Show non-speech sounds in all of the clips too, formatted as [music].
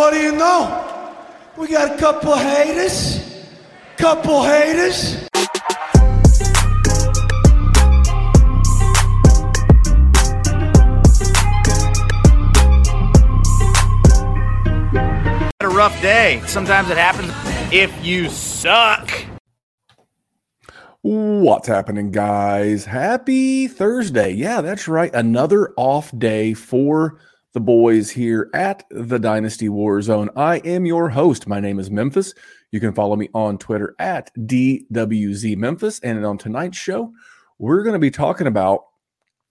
what do you know? We got a couple haters. Couple haters. Had a rough day. Sometimes it happens if you suck. What's happening, guys? Happy Thursday. Yeah, that's right. Another off day for the boys here at the Dynasty War Zone. I am your host. My name is Memphis. You can follow me on Twitter at DWZ Memphis. And on tonight's show, we're going to be talking about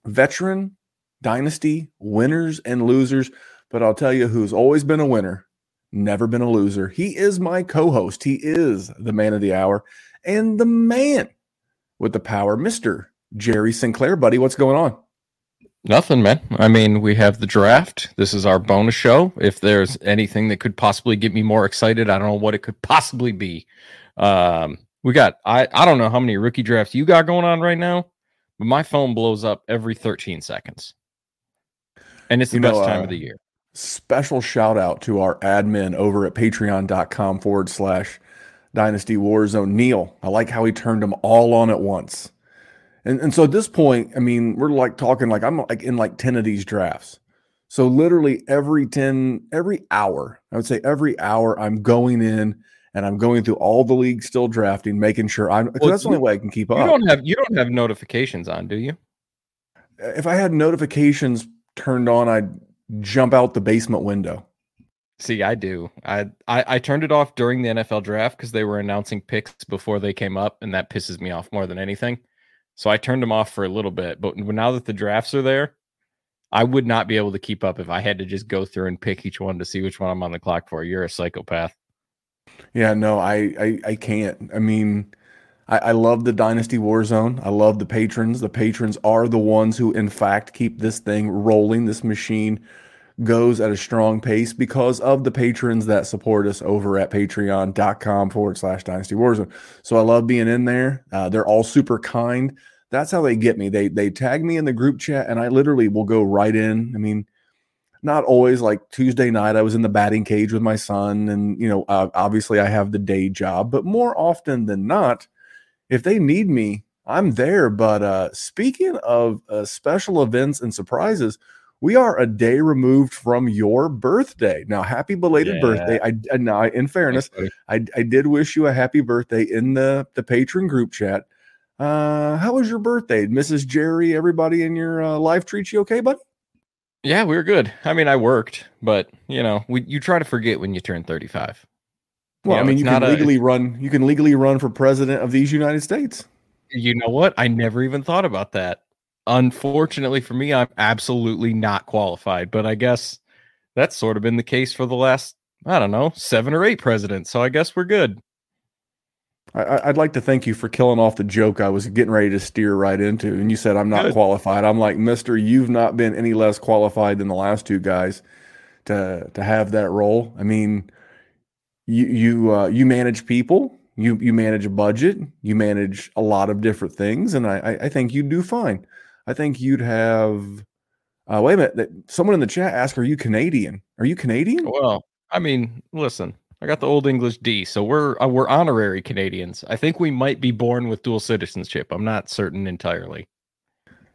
veteran dynasty winners and losers. But I'll tell you who's always been a winner never been a loser. He is my co host. He is the man of the hour and the man with the power, Mr. Jerry Sinclair. Buddy, what's going on? Nothing, man. I mean, we have the draft. This is our bonus show. If there's anything that could possibly get me more excited, I don't know what it could possibly be. Um, we got I I don't know how many rookie drafts you got going on right now, but my phone blows up every 13 seconds. And it's the you best know, time uh, of the year special shout out to our admin over at patreon.com forward slash dynasty warzone neil i like how he turned them all on at once and, and so at this point i mean we're like talking like i'm like in like 10 of these drafts so literally every 10 every hour i would say every hour i'm going in and i'm going through all the leagues still drafting making sure i'm well, that's the only way i can keep you up you don't have you don't have notifications on do you if i had notifications turned on i'd jump out the basement window. See, I do. I, I, I turned it off during the NFL draft because they were announcing picks before they came up, and that pisses me off more than anything. So I turned them off for a little bit. But now that the drafts are there, I would not be able to keep up if I had to just go through and pick each one to see which one I'm on the clock for. You're a psychopath. Yeah, no, I I, I can't. I mean, I, I love the Dynasty Warzone. I love the patrons. The patrons are the ones who, in fact, keep this thing rolling. This machine goes at a strong pace because of the patrons that support us over at patreon.com forward slash dynasty warzone. So I love being in there. Uh, they're all super kind. That's how they get me. They they tag me in the group chat and I literally will go right in. I mean, not always like Tuesday night, I was in the batting cage with my son. And, you know, uh, obviously I have the day job, but more often than not, if they need me, I'm there. But uh, speaking of uh, special events and surprises, we are a day removed from your birthday. Now, happy belated yeah. birthday. I, now, in fairness, I, I did wish you a happy birthday in the, the patron group chat. Uh, how was your birthday? Mrs. Jerry, everybody in your uh, life treat you okay, buddy? Yeah, we were good. I mean, I worked, but you know, we you try to forget when you turn 35. Well, you know, I mean, you can legally a, run. You can legally run for president of these United States. You know what? I never even thought about that. Unfortunately for me, I'm absolutely not qualified, but I guess that's sort of been the case for the last, I don't know, seven or eight presidents. So I guess we're good. I, would like to thank you for killing off the joke I was getting ready to steer right into. And you said, I'm not good. qualified. I'm like, Mister, you've not been any less qualified than the last two guys to to have that role. I mean, you you uh, you manage people, you you manage a budget, you manage a lot of different things, and I I think you do fine. I think you'd have. Uh, wait a minute. Someone in the chat asked, "Are you Canadian? Are you Canadian?" Well, I mean, listen. I got the old English D, so we're uh, we're honorary Canadians. I think we might be born with dual citizenship. I'm not certain entirely.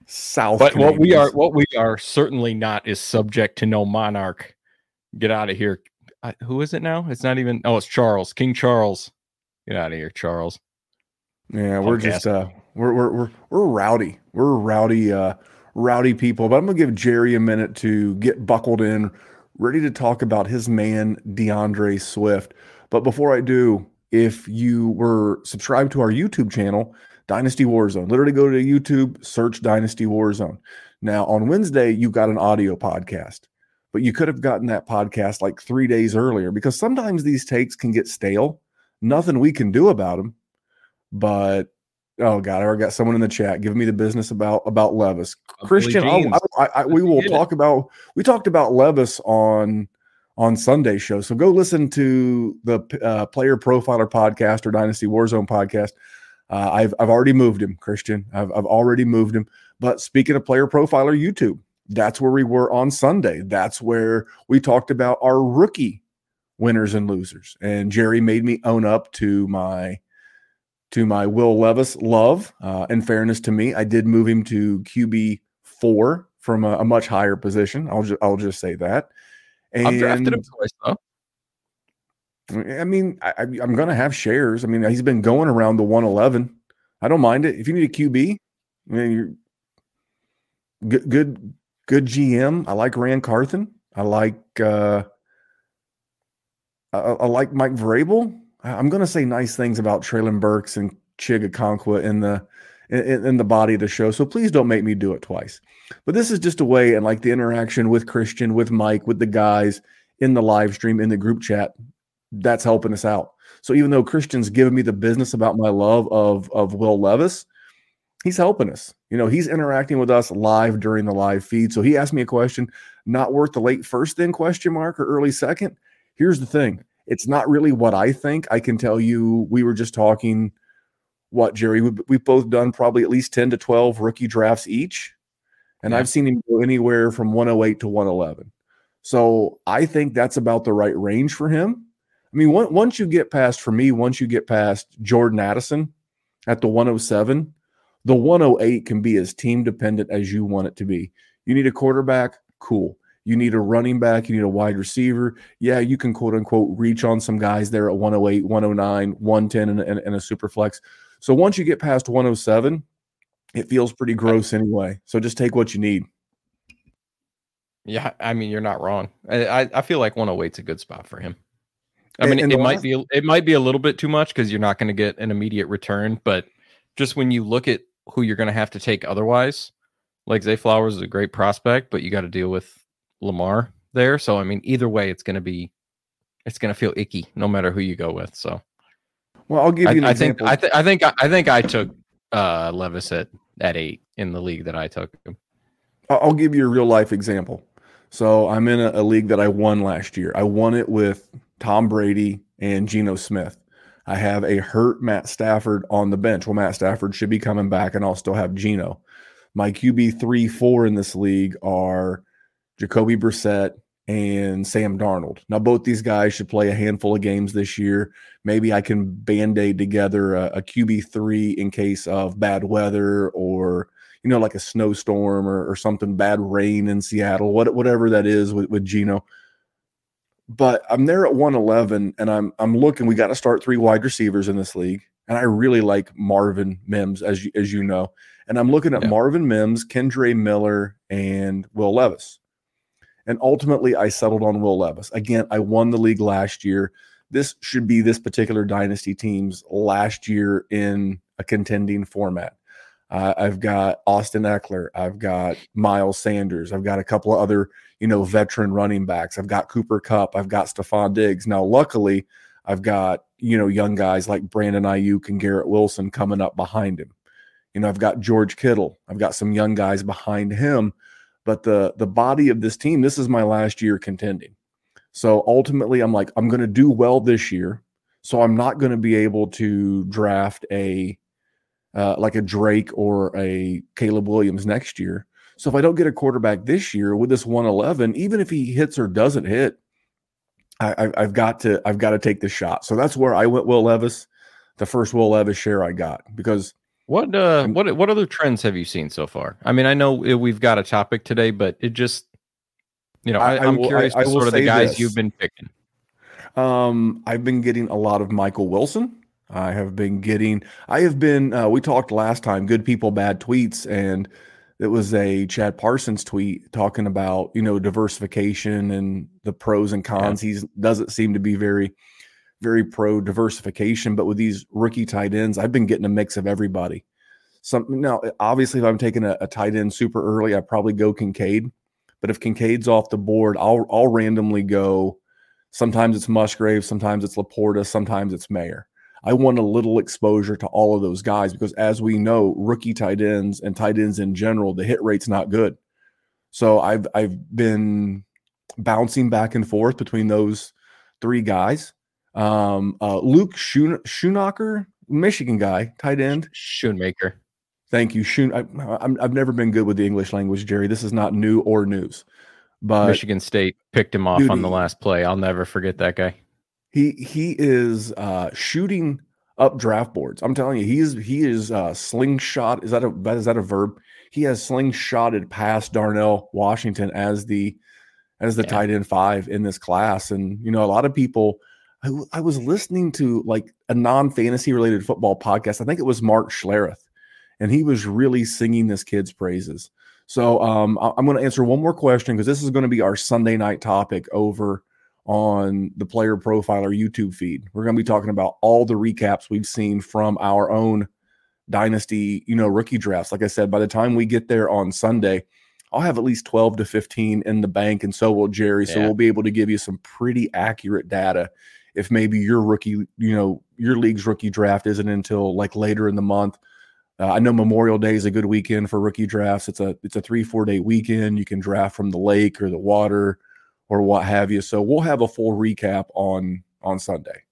South, but Canadians. what we are, what we are certainly not is subject to no monarch. Get out of here. who is it now? It's not even. Oh, it's Charles, King Charles. Get out of here, Charles. Yeah, we're just uh, we're we're we're we're rowdy. We're rowdy, uh, rowdy people. But I'm gonna give Jerry a minute to get buckled in, ready to talk about his man DeAndre Swift. But before I do, if you were subscribed to our YouTube channel, Dynasty Warzone, literally go to YouTube, search Dynasty Warzone. Now on Wednesday, you got an audio podcast, but you could have gotten that podcast like three days earlier because sometimes these takes can get stale. Nothing we can do about them, but Oh God, I already got someone in the chat giving me the business about about Levis. Christian, I, I, I, we will talk it. about. We talked about Levis on on Sunday show, so go listen to the uh, Player Profiler podcast or Dynasty Warzone podcast. Uh, I've I've already moved him, Christian. I've I've already moved him. But speaking of Player Profiler YouTube, that's where we were on Sunday. That's where we talked about our rookie winners and losers. And Jerry made me own up to my to my Will Levis love. Uh, in fairness to me, I did move him to QB four from a, a much higher position. I'll just I'll just say that. And I've drafted him twice though. I mean, I, am going to have shares. I mean, he's been going around the 111. I don't mind it. If you need a QB, I mean, you're good, good, good GM. I like Ran Carthon. I like, uh, I, I like Mike Vrabel. I'm going to say nice things about Treylon Burks and Chig Okonkwo in the in, in, the body of the show. So please don't make me do it twice. But this is just a way, and like the interaction with Christian, with Mike, with the guys in the live stream, in the group chat, that's helping us out. So even though Christian's giving me the business about my love of of Will Levis, he's helping us. You know, he's interacting with us live during the live feed. So he asked me a question, not worth the late first then question mark or early second. Here's the thing. It's not really what I think. I can tell you we were just talking what Jerry we, we've both done probably at least 10 to 12 rookie drafts each. And yeah. I've seen him go anywhere from 108 to 111. So I think that's about the right range for him. I mean, once you get past, for me, once you get past Jordan Addison at the 107, the 108 can be as team dependent as you want it to be. You need a quarterback, cool. You need a running back, you need a wide receiver. Yeah, you can quote unquote reach on some guys there at 108, 109, 110, and, and, and a super flex. So once you get past 107, it feels pretty gross anyway. So just take what you need. Yeah, I mean, you're not wrong. I, I feel like 108 is a good spot for him. I mean, and, it might be it might be a little bit too much because you're not going to get an immediate return. But just when you look at who you're going to have to take otherwise, like Zay Flowers is a great prospect, but you got to deal with Lamar there. So I mean, either way, it's going to be it's going to feel icky no matter who you go with. So, well, I'll give you. I, I think I, th- I think I think I took uh, Levis at at eight in the league that I took him. I'll give you a real life example. So I'm in a, a league that I won last year. I won it with Tom Brady, and Geno Smith. I have a hurt Matt Stafford on the bench. Well, Matt Stafford should be coming back, and I'll still have Geno. My QB three, four in this league are Jacoby Brissett and Sam Darnold. Now, both these guys should play a handful of games this year. Maybe I can band aid together a, a QB three in case of bad weather or you know, like a snowstorm or, or something, bad rain in Seattle, what, whatever that is with, with Geno but I'm there at 111 and I'm I'm looking. We got to start three wide receivers in this league, and I really like Marvin Mims as you, as you know. And I'm looking at yeah. Marvin Mims, Kendre Miller, and Will Levis. And ultimately, I settled on Will Levis. Again, I won the league last year. This should be this particular dynasty team's last year in a contending format. Uh, I've got Austin Ekeler. I've got Miles Sanders. I've got a couple of other, you know, veteran running backs. I've got Cooper Kupp. I've got Stefon Diggs. Now, luckily, I've got, you know, young guys like Brandon Aiyuk and Garrett Wilson coming up behind him. You know, I've got George Kittle. I've got some young guys behind him. But the the body of this team, this is my last year contending. So ultimately, I'm like, I'm going to do well this year. So I'm not going to be able to draft a uh, like a Drake or a Caleb Williams next year. So if I don't get a quarterback this year with this 111, even if he hits or doesn't hit, I, have got to I've got to take the shot. So that's where I went. Will Levis, the first Will Levis share I got because what uh what what other trends have you seen so far? I mean, I know we've got a topic today, but it just you know I, am curious I, I sort of the guys this. you've been picking. Um, I've been getting a lot of Michael Wilson. I have been getting, I have been, uh, we talked last time, good people, bad tweets. And it was a Chad Parsons tweet talking about, you know, diversification and the pros and cons. Yeah. He doesn't seem to be very, very pro diversification. But with these rookie tight ends, I've been getting a mix of everybody. Some now, eh, obviously, if I'm taking a, a tight end super early, I probably go Kincaid. But if Kincaid's off the board, I'll I'll randomly go. Sometimes it's Musgrave, sometimes it's Laporta, sometimes it's Mayer. I want a little exposure to all of those guys because, as we know, rookie tight ends and tight ends in general, the hit rate's not good. So I've I've been bouncing back and forth between those three guys. Um, uh, Luke Schoonmaker, Michigan guy, tight end. Schoonmaker. Thank you, Schoon. I, have never been good with the English language, Jerry. This is not new or news. But Michigan State picked him off dude, on the last play. I'll never forget that guy. He he is uh, shooting up draft boards. I'm telling you, he is he is uh, slingshot. Is that a is that a verb? He has slingshotted past Darnell Washington as the as the yeah. tight end five in this class. And you know, a lot of people. I, I was listening to like a non fantasy related football podcast. I think it was Mark Schlereth, and he was really singing this kid's praises. So um, I'm going to answer one more question because this is going to be our Sunday night topic over on the Player Profiler YouTube feed. We're going to be talking about all the recaps we've seen from our own dynasty, you know, rookie drafts. Like I said, by the time we get there on Sunday, I'll have at least 12 to 15 in the bank, and so will Jerry. So we'll be able to give you some pretty accurate data if maybe your rookie, you know, your league's rookie draft isn't until like later in the month. Uh, I know Memorial Day is a good weekend for rookie drafts. It's a it's a three four day weekend. You can draft from the lake or the water or what have you. So we'll have a full recap on on Sunday.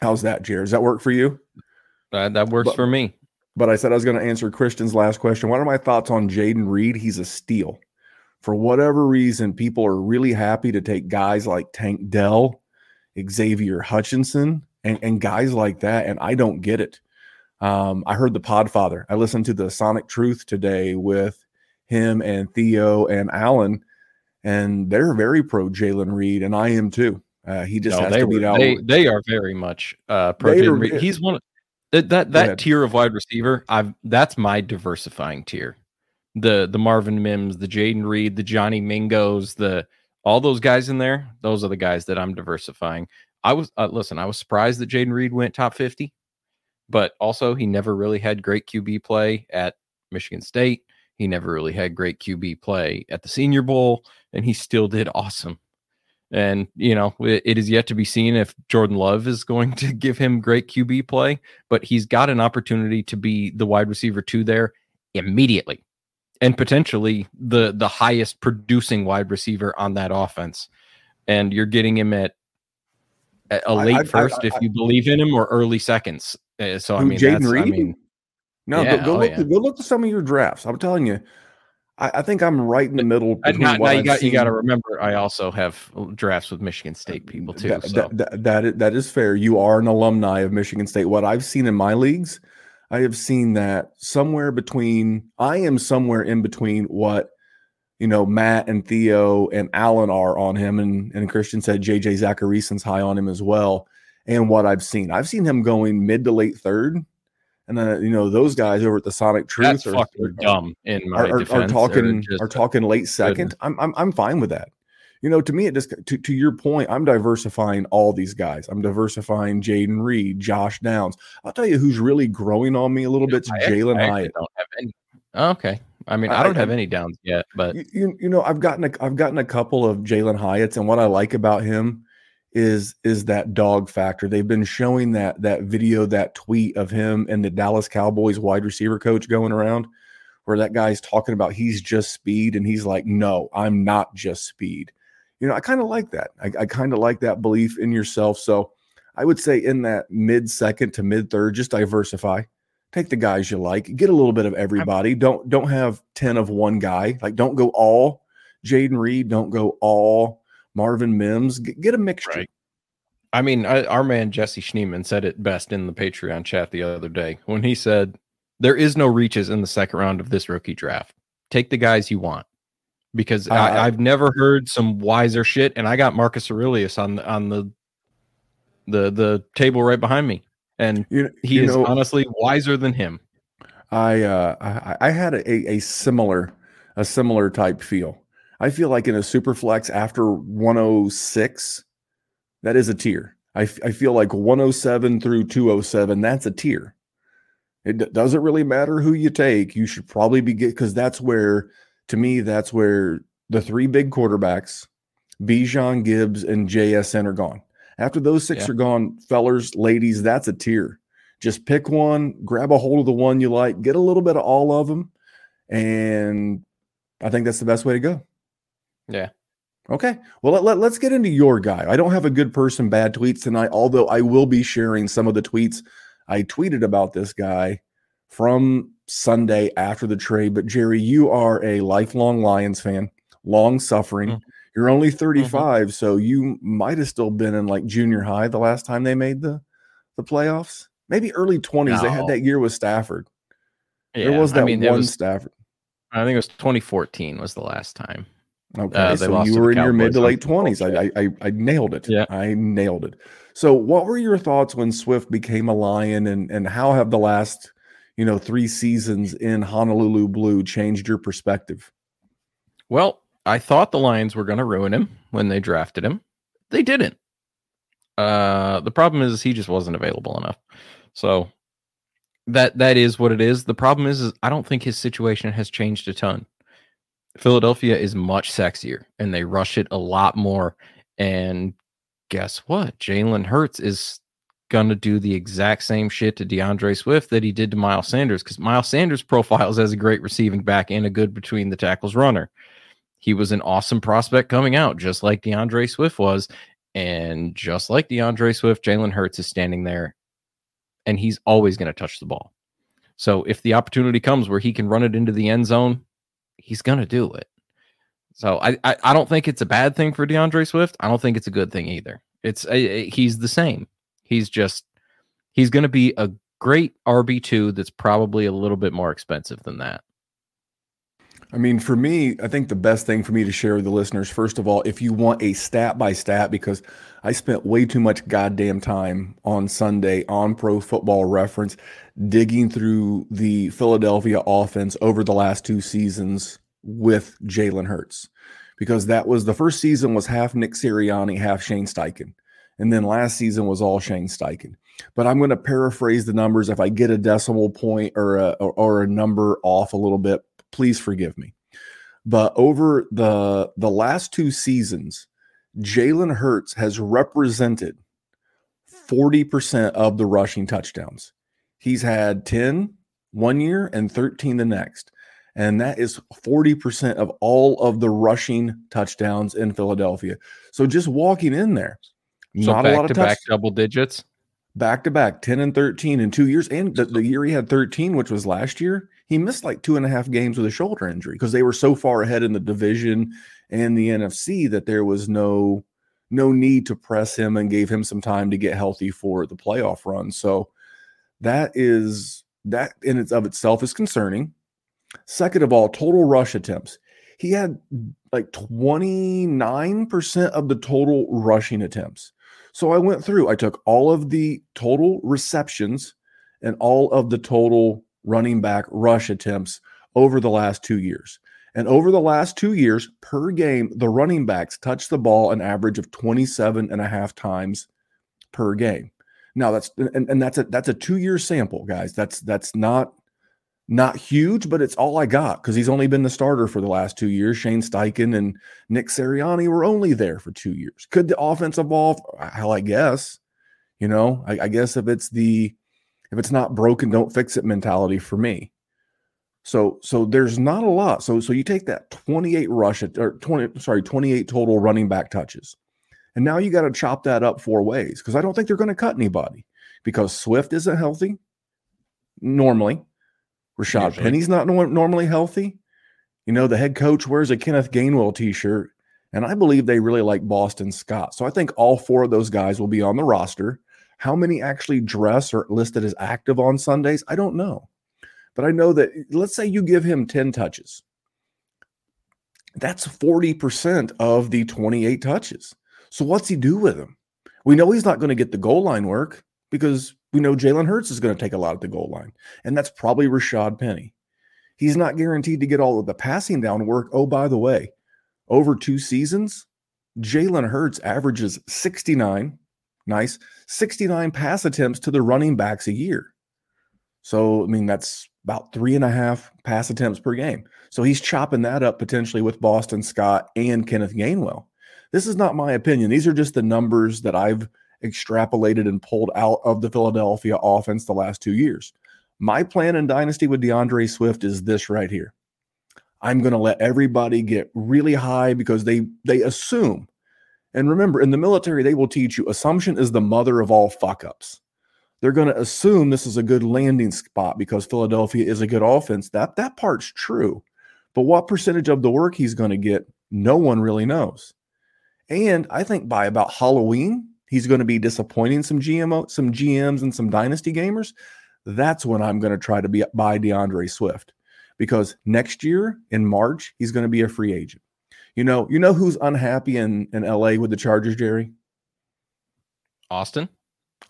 How's that, Jared? Does that work for you? That that works but, for me. But I said I was going to answer Christian's last question. What are my thoughts on Jayden Reed? He's a steal. For whatever reason, people are really happy to take guys like Tank Dell, Xavier Hutchinson, and, and guys like that. And I don't get it. Um, I heard the Podfather. I listened to the Sonic Truth today with him and Theo and Alan, and they're very pro Jalen Reed, and I am too. Uh, he just no, has to beat out. They, they are very much uh, pro Jayden Reed. He's one. Of, that that, that tier of wide receiver. I've that's my diversifying tier. The the Marvin Mims, the Jayden Reed, the Johnny Mingos, the all those guys in there. Those are the guys that I'm diversifying. I was uh, listen. I was surprised that Jayden Reed went top fifty but also he never really had great QB play at Michigan State. He never really had great QB play at the Senior Bowl, and he still did awesome. And, you know, it, it is yet to be seen if Jordan Love is going to [laughs] give him great QB play, but he's got an opportunity to be the wide receiver two there immediately and potentially the the highest producing wide receiver on that offense. And you're getting him at a late I, I, first I, if you believe in him or early seconds. Uh, so I mean, Jayden Reed. I mean, no, yeah, go, go oh, look. Yeah. Go look at some of your drafts. I'm telling you, I, I think I'm right in the middle. Not, now you got you got to remember, I also have drafts with Michigan State people too. That, so. that, that, that, that is fair. You are an alumni of Michigan State. What I've seen in my leagues, I have seen that somewhere between. I am somewhere in between what you know Matt and Theo and Alan are on him, and and Christian said JJ Zachariason's high on him as well and what I've seen. I've seen him going mid to late third. And then you know those guys over at the Sonic Truth are, are, dumb in my are, defense. Are talking are talking late second. I'm, I'm I'm fine with that. You know, to me, it just to, to your point, I'm diversifying all these guys. I'm diversifying Jayden Reed, Josh Downs. I'll tell you who's really growing on me a little bit. Jalin Hyatt. Don't have any. Okay, I mean, I don't I, have any downs yet, but you, you know, I've gotten a I've gotten a couple of Jalin Hyatts, and what I like about him is is that dog factor. They've been showing that that video, that tweet of him and the Dallas Cowboys wide receiver coach going around, where that guy's talking about he's just speed, and he's like, "No, I'm not just speed." You know, I kind of like that. I, I kind of like that belief in yourself. So I would say in that mid second to mid third, just diversify. Take the guys you like. Get a little bit of everybody. Don't don't have ten of one guy. Like don't go all Jayden Reed. Don't go all Marvin Mims. Get, get a mixture. Right. I mean, I, our man Jesse Schneeman said it best in the Patreon chat the other day when he said, "There is no reaches in the second round of this rookie draft. Take the guys you want." Because uh, I, have never heard some wiser shit, and I got Marcus Aurelius on the on the the the table right behind me, and you, he you is know, honestly wiser than him. I uh I, I had a, a similar a similar type feel I feel like in a super flex after 106, that is a tier. I, f- I feel like 107 through 207, that's a tier. It d- doesn't really matter who you take. You should probably be because that's where, to me, that's where the three big quarterbacks, Bijan, Gibbs, and JSN are gone. After those six yeah. are gone, fellers, ladies, that's a tier. Just pick one, grab a hold of the one you like, get a little bit of all of them, and I think that's the best way to go. Yeah. Okay. Well, let, let, let's get into your guy. I don't have a good person, bad tweets tonight, although I will be sharing some of the tweets I tweeted about this guy from Sunday after the trade. But Jerry, you are a lifelong Lions fan, long suffering. Mm. You're only 35, mm-hmm. so you might have still been in like junior high the last time they made the the playoffs. Maybe early 20s. No. They had that year with Stafford. Yeah, there was that I mean, one was, Stafford. I think it was 2014 was the last time. Okay, uh, so you were in your mid to late 20s. I, I I nailed it. Yeah, I nailed it. So, what were your thoughts when Swift became a Lion, and and how have the last you know three seasons in Honolulu Blue changed your perspective? Well, I thought the Lions were going to ruin him when they drafted him. They didn't. Uh, the problem is he just wasn't available enough. So that that is what it is. The problem is, is I don't think his situation has changed a ton. Philadelphia is much sexier and they rush it a lot more. And guess what? Jalen Hurts is gonna do the exact same shit to DeAndre Swift that he did to Miles Sanders because Miles Sanders profiles as a great receiving back and a good between the tackles runner. He was an awesome prospect coming out, just like DeAndre Swift was. And just like DeAndre Swift, Jalen Hurts is standing there and he's always going to touch the ball. So if the opportunity comes where he can run it into the end zone, he's going to do it. So I, I, I don't think it's a bad thing for DeAndre Swift. I don't think it's a good thing either. It's a, he's the same. He's just he's going to be a great RB two that's probably a little bit more expensive than that. I mean, for me, I think the best thing for me to share with the listeners, first of all, if you want a stat by stat, because I spent way too much goddamn time on Sunday on Pro Football Reference digging through the Philadelphia offense over the last two seasons with Jalen Hurts, because that was the first season was half Nick Sirianni, half Shane Steichen. And then last season was all Shane Steichen. But I'm going to paraphrase the numbers. If I get a decimal point or a, or, a number off a little bit, please forgive me. But over the the last two seasons, Jalen Hurts has represented 40% of the rushing touchdowns. He's had 10 one year and 13 the next. And that is 40% of all of the rushing touchdowns in Philadelphia. So just walking in there, so not a lot of back double digits back to back 10 and 13 in two years. And the, the, year he had 13, which was last year, he missed like two and a half games with a shoulder injury because they were so far ahead in the division and the NFC that there was no no need to press him and gave him some time to get healthy for the playoff run. So that is that in its of itself is concerning. Second of all, total rush attempts. He had like 29% of the total rushing attempts. So I went through, I took all of the total receptions and all of the total running back rush attempts over the last two years. And over the last two years, per game, the running backs touched the ball an average of 27 and a half times per game. Now that's and, and that's a that's a two-year sample, guys. That's that's not not huge, but it's all I got because he's only been the starter for the last two years. Shane Steichen and Nick Sirianni were only there for two years. Could the offense evolve? Hell, I guess. You know, I, I guess if it's the if it's not broken, don't fix it mentality for me. So so there's not a lot. So so you take that 28 rush or 20 sorry 28 total running back touches, and now you got to chop that up four ways because I don't think they're going to cut anybody because Swift isn't healthy normally. Rashaad Usually. Penny's not no- normally healthy. You know, the head coach wears a Kenneth Gainwell t shirt, and I believe they really like Boston Scott. So I think all four of those guys will be on the roster. How many actually dress or listed as active on Sundays? I don't know. But I know that, let's say you give him 10 touches, that's 40% of the 28 touches. So what's he do with them? We know he's not going to get the goal line work because we know Jalen Hurts is going to take a lot at the goal line, and that's probably Rashaad Penny. He's not guaranteed to get all of the passing down work. Oh, by the way, over two seasons, Jalen Hurts averages 69, nice, 69 pass attempts to the running backs a year. So, I mean, that's about three and a half pass attempts per game. So he's chopping that up potentially with Boston Scott and Kenneth Gainwell. This is not my opinion. These are just the numbers that I've extrapolated and pulled out of the Philadelphia offense the last two years. My plan in Dynasty with DeAndre Swift is this right here. I'm going to let everybody get really high because they they assume. And remember, in the military, they will teach you assumption is the mother of all fuck ups. They're going to assume this is a good landing spot because Philadelphia is a good offense. That that part's true. But what percentage of the work he's going to get, no one really knows. And I think by about Halloween, he's going to be disappointing some GMO, some GMs and some dynasty gamers. That's when I'm going to try to be buy DeAndre Swift because next year in March, he's going to be a free agent. You know, you know who's unhappy in, in LA with the Chargers, Jerry? Austin.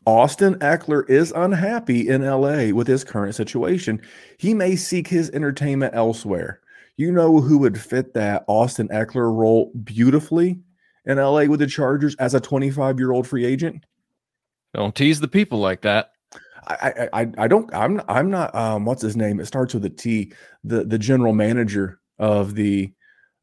Austin Ekeler is unhappy in LA with his current situation. He may seek his entertainment elsewhere. You know who would fit that Austin Ekeler role beautifully in LA with the Chargers as a 25 year old free agent? Don't tease the people like that. I, I I don't I'm I'm not um what's his name? It starts with a T. The the general manager of the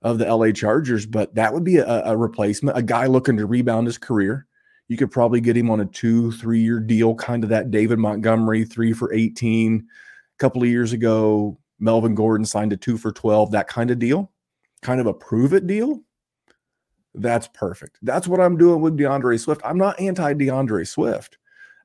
of the LA Chargers, but that would be a, a replacement, a guy looking to rebound his career. You could probably get him on a two, three year deal, kind of that David Montgomery three for 18. A couple of years ago, Melvin Gordon signed a two for 12, that kind of deal, kind of a prove it deal. That's perfect. That's what I'm doing with DeAndre Swift. I'm not anti DeAndre Swift.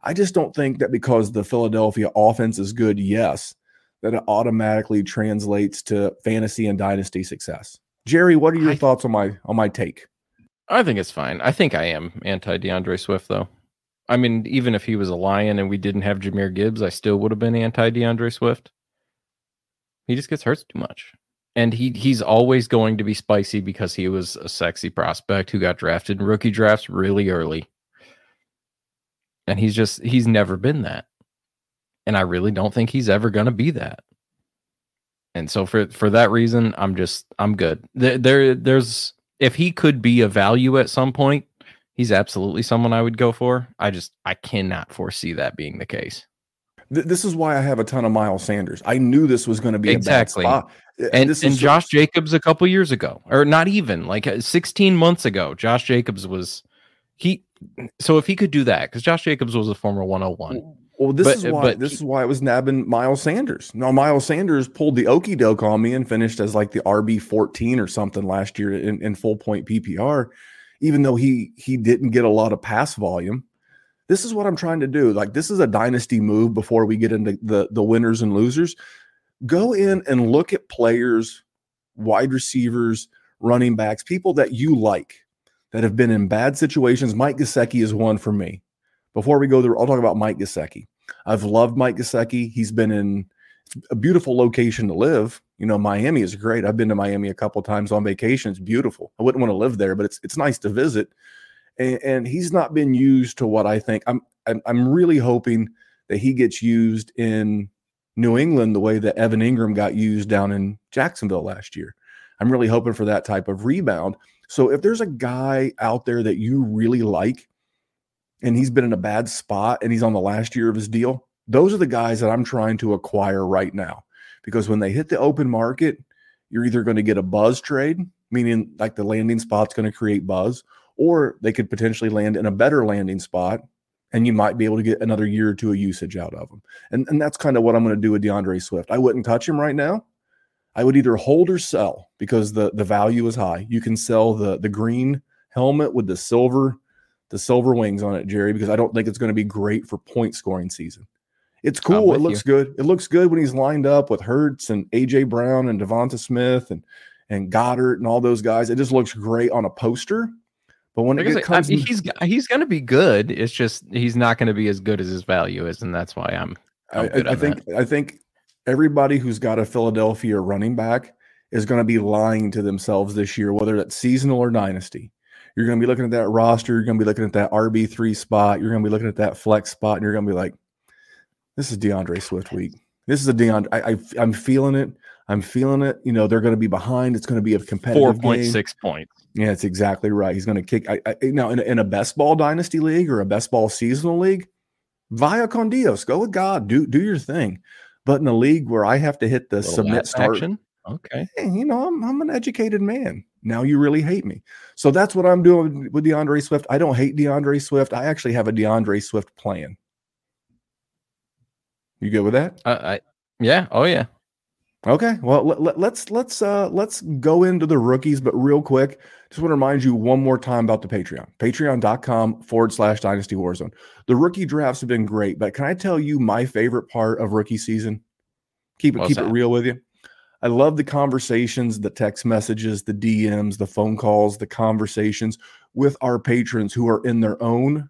I just don't think that because the Philadelphia offense is good, yes, that it automatically translates to fantasy and dynasty success. Jerry, what are your I, thoughts on my on my take? I think it's fine. I think I am anti DeAndre Swift though. I mean, even if he was a lion and we didn't have Jahmyr Gibbs, I still would have been anti DeAndre Swift. He just gets hurt too much. And he he's always going to be spicy because he was a sexy prospect who got drafted in rookie drafts really early. And he's just he's never been that. And I really don't think he's ever going to be that. And so for for that reason, I'm just I'm good. There, there there's if he could be a value at some point, he's absolutely someone I would go for. I just I cannot foresee that being the case. This is why I have a ton of Miles Sanders. I knew this was going to be exactly. And, and, and Josh Jacobs a couple years ago, or not even like uh, 16 months ago, Josh Jacobs was he. So if he could do that, because Josh Jacobs was a former 101. Well, this but, is why this is why it was nabbing Miles Sanders. Now Miles Sanders pulled the okey doke on me and finished as like the RB fourteen or something last year in, in full point PPR, even though he he didn't get a lot of pass volume. This is what I'm trying to do. Like this is a dynasty move before we get into the the winners and losers. Go in and look at players, wide receivers, running backs, people that you like that have been in bad situations. Mike Gesicki is one for me. Before we go there, I'll talk about Mike Gesicki. I've loved Mike Gesicki. He's been in a beautiful location to live. You know, Miami is great. I've been to Miami a couple times on vacation. It's beautiful. I wouldn't want to live there, but it's it's nice to visit. And, and he's not been used to what I think. I'm, I'm I'm really hoping that he gets used in New England the way that Evan Engram got used down in Jacksonville last year. I'm really hoping for that type of rebound. So if there's a guy out there that you really like and he's been in a bad spot and he's on the last year of his deal, those are the guys that I'm trying to acquire right now. Because when they hit the open market, you're either going to get a buzz trade, meaning like the landing spot's going to create buzz, or they could potentially land in a better landing spot and you might be able to get another year or two of usage out of them. And, and that's kind of what I'm going to do with DeAndre Swift. I wouldn't touch him right now. I would either hold or sell because the, the value is high. You can sell the, the green helmet with the silver the silver wings on it, Jerry, because I don't think it's going to be great for point scoring season. It's cool. It looks you. good. It looks good when he's lined up with Hurts and AJ Brown and Devonta Smith and and Goedert and all those guys. It just looks great on a poster. But when it, comes, I mean, he's he's going to be good. It's just he's not going to be as good as his value is, and that's why I'm. I'm I, I think that. I think everybody who's got a Philadelphia running back is going to be lying to themselves this year, whether that's seasonal or dynasty. You're going to be looking at that roster. You're going to be looking at that RB3 spot. You're going to be looking at that flex spot. And you're going to be like, this is DeAndre Swift week. This is a DeAndre. I, I, am feeling it. I'm feeling it. You know, they're going to be behind. It's going to be a competitive 4.6 points. Yeah, it's exactly right. He's going to kick. I, I, now, in, in a best ball dynasty league or a best ball seasonal league, via con Dios, go with God. Do, do your thing. But in a league where I have to hit the submit start, action. okay. Hey, you know, I'm, I'm an educated man. Now you really hate me. So that's what I'm doing with DeAndre Swift. I don't hate DeAndre Swift. I actually have a DeAndre Swift plan. You good with that? Uh, I yeah. Oh yeah. Okay. Well, let, let, let's let's uh let's go into the rookies, but real quick, just want to remind you one more time about the Patreon. Patreon.com forward slash Dynasty Warzone. The rookie drafts have been great, but can I tell you my favorite part of rookie season? Keep it What's keep that? it real with you I love the conversations, the text messages, the DMs, the phone calls, the conversations with our patrons who are in their own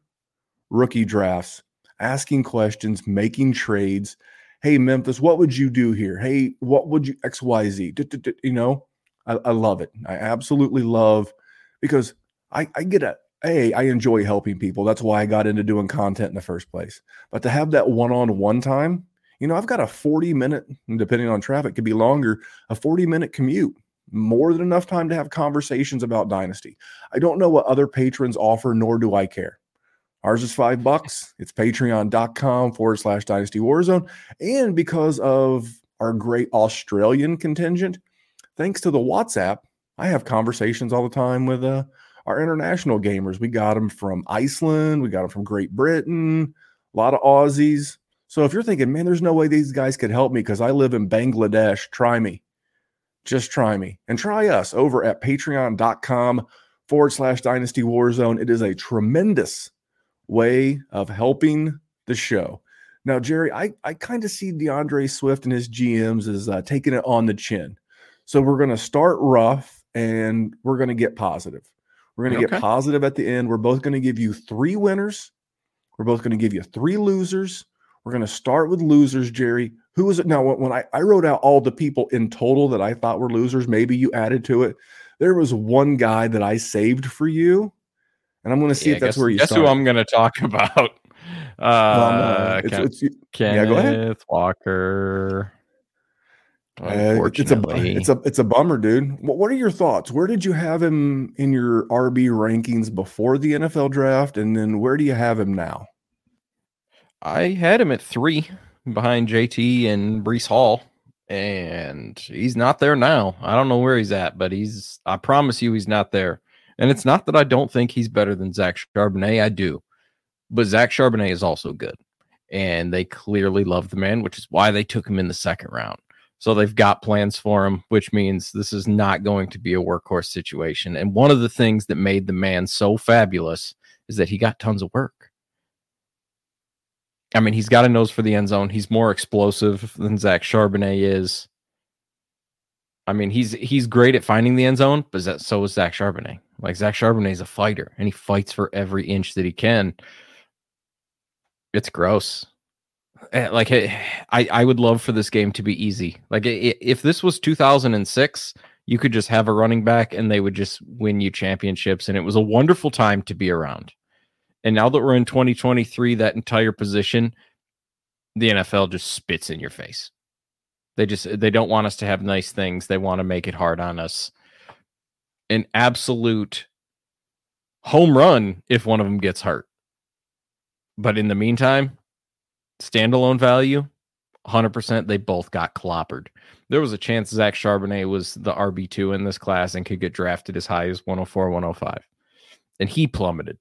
rookie drafts, asking questions, making trades. Hey, Memphis, what would you do here? Hey, what would you XYZ? You know, I, I love it. I absolutely love because I, I get a hey i enjoy helping people. That's why I got into doing content in the first place. But to have that one-on-one time, you know, I've got a 40 minute, depending on traffic, could be longer, a 40 minute commute, more than enough time to have conversations about Dynasty. I don't know what other patrons offer, nor do I care. Ours is five bucks. It's patreon.com forward slash dynasty warzone. And because of our great Australian contingent, thanks to the WhatsApp, I have conversations all the time with uh, our international gamers. We got them from Iceland, we got them from Great Britain, a lot of Aussies. So if you're thinking, man, there's no way these guys could help me because I live in Bangladesh, try me. Just try me and try us over at patreon.com forward slash dynasty warzone. It is a tremendous way of helping the show. Now, Jerry, I, I kind of see DeAndre Swift and his GMs as uh, taking it on the chin. So we're going to start rough and we're going to get positive. We're going to okay. get positive at the end. We're both going to give you three winners. We're both going to give you three losers. We're going to start with losers, Jerry. Who is it now? When I, I wrote out all the people in total that I thought were losers, maybe you added to it. There was one guy that I saved for you, and I'm going to see yeah, if that's guess, where you. Guess start. who I'm going to talk [laughs] about? Uh, uh, it's, Ken, it's, Kenneth yeah, go ahead. Walker. Uh, it's a it's a it's a bummer, dude. What, what are your thoughts? Where did you have him in your RB rankings before the NFL draft, and then where do you have him now? I had him at three behind JT and Breece Hall, and he's not there now. I don't know where he's at, but he's, I promise you, he's not there. And it's mm-hmm. not that I don't think he's better than Zach Charbonnet. I do. But Zach Charbonnet is also good. And they clearly love the man, which is why they took him in the second round. So they've got plans for him, which means this is not going to be a workhorse situation. And one of the things that made the man so fabulous is that he got tons of work. I mean, he's got a nose for the end zone. He's more explosive than Zach Charbonnet is. I mean, he's he's great at finding the end zone, but that, so is Zach Charbonnet. Like Zach Charbonnet is a fighter, and he fights for every inch that he can. It's gross. Eh, like I I would love for this game to be easy. Like if this was 2006, you could just have a running back and they would just win you championships, and it was a wonderful time to be around. And now that we're in 2023, that entire position, the NFL just spits in your face. They just they don't want us to have nice things. They want to make it hard on us. An absolute home run if one of them gets hurt. But in the meantime, standalone value, 100%, they both got clobbered. There was a chance Zach Charbonnet was the RB2 in this class and could get drafted as high as 104, 105. And he plummeted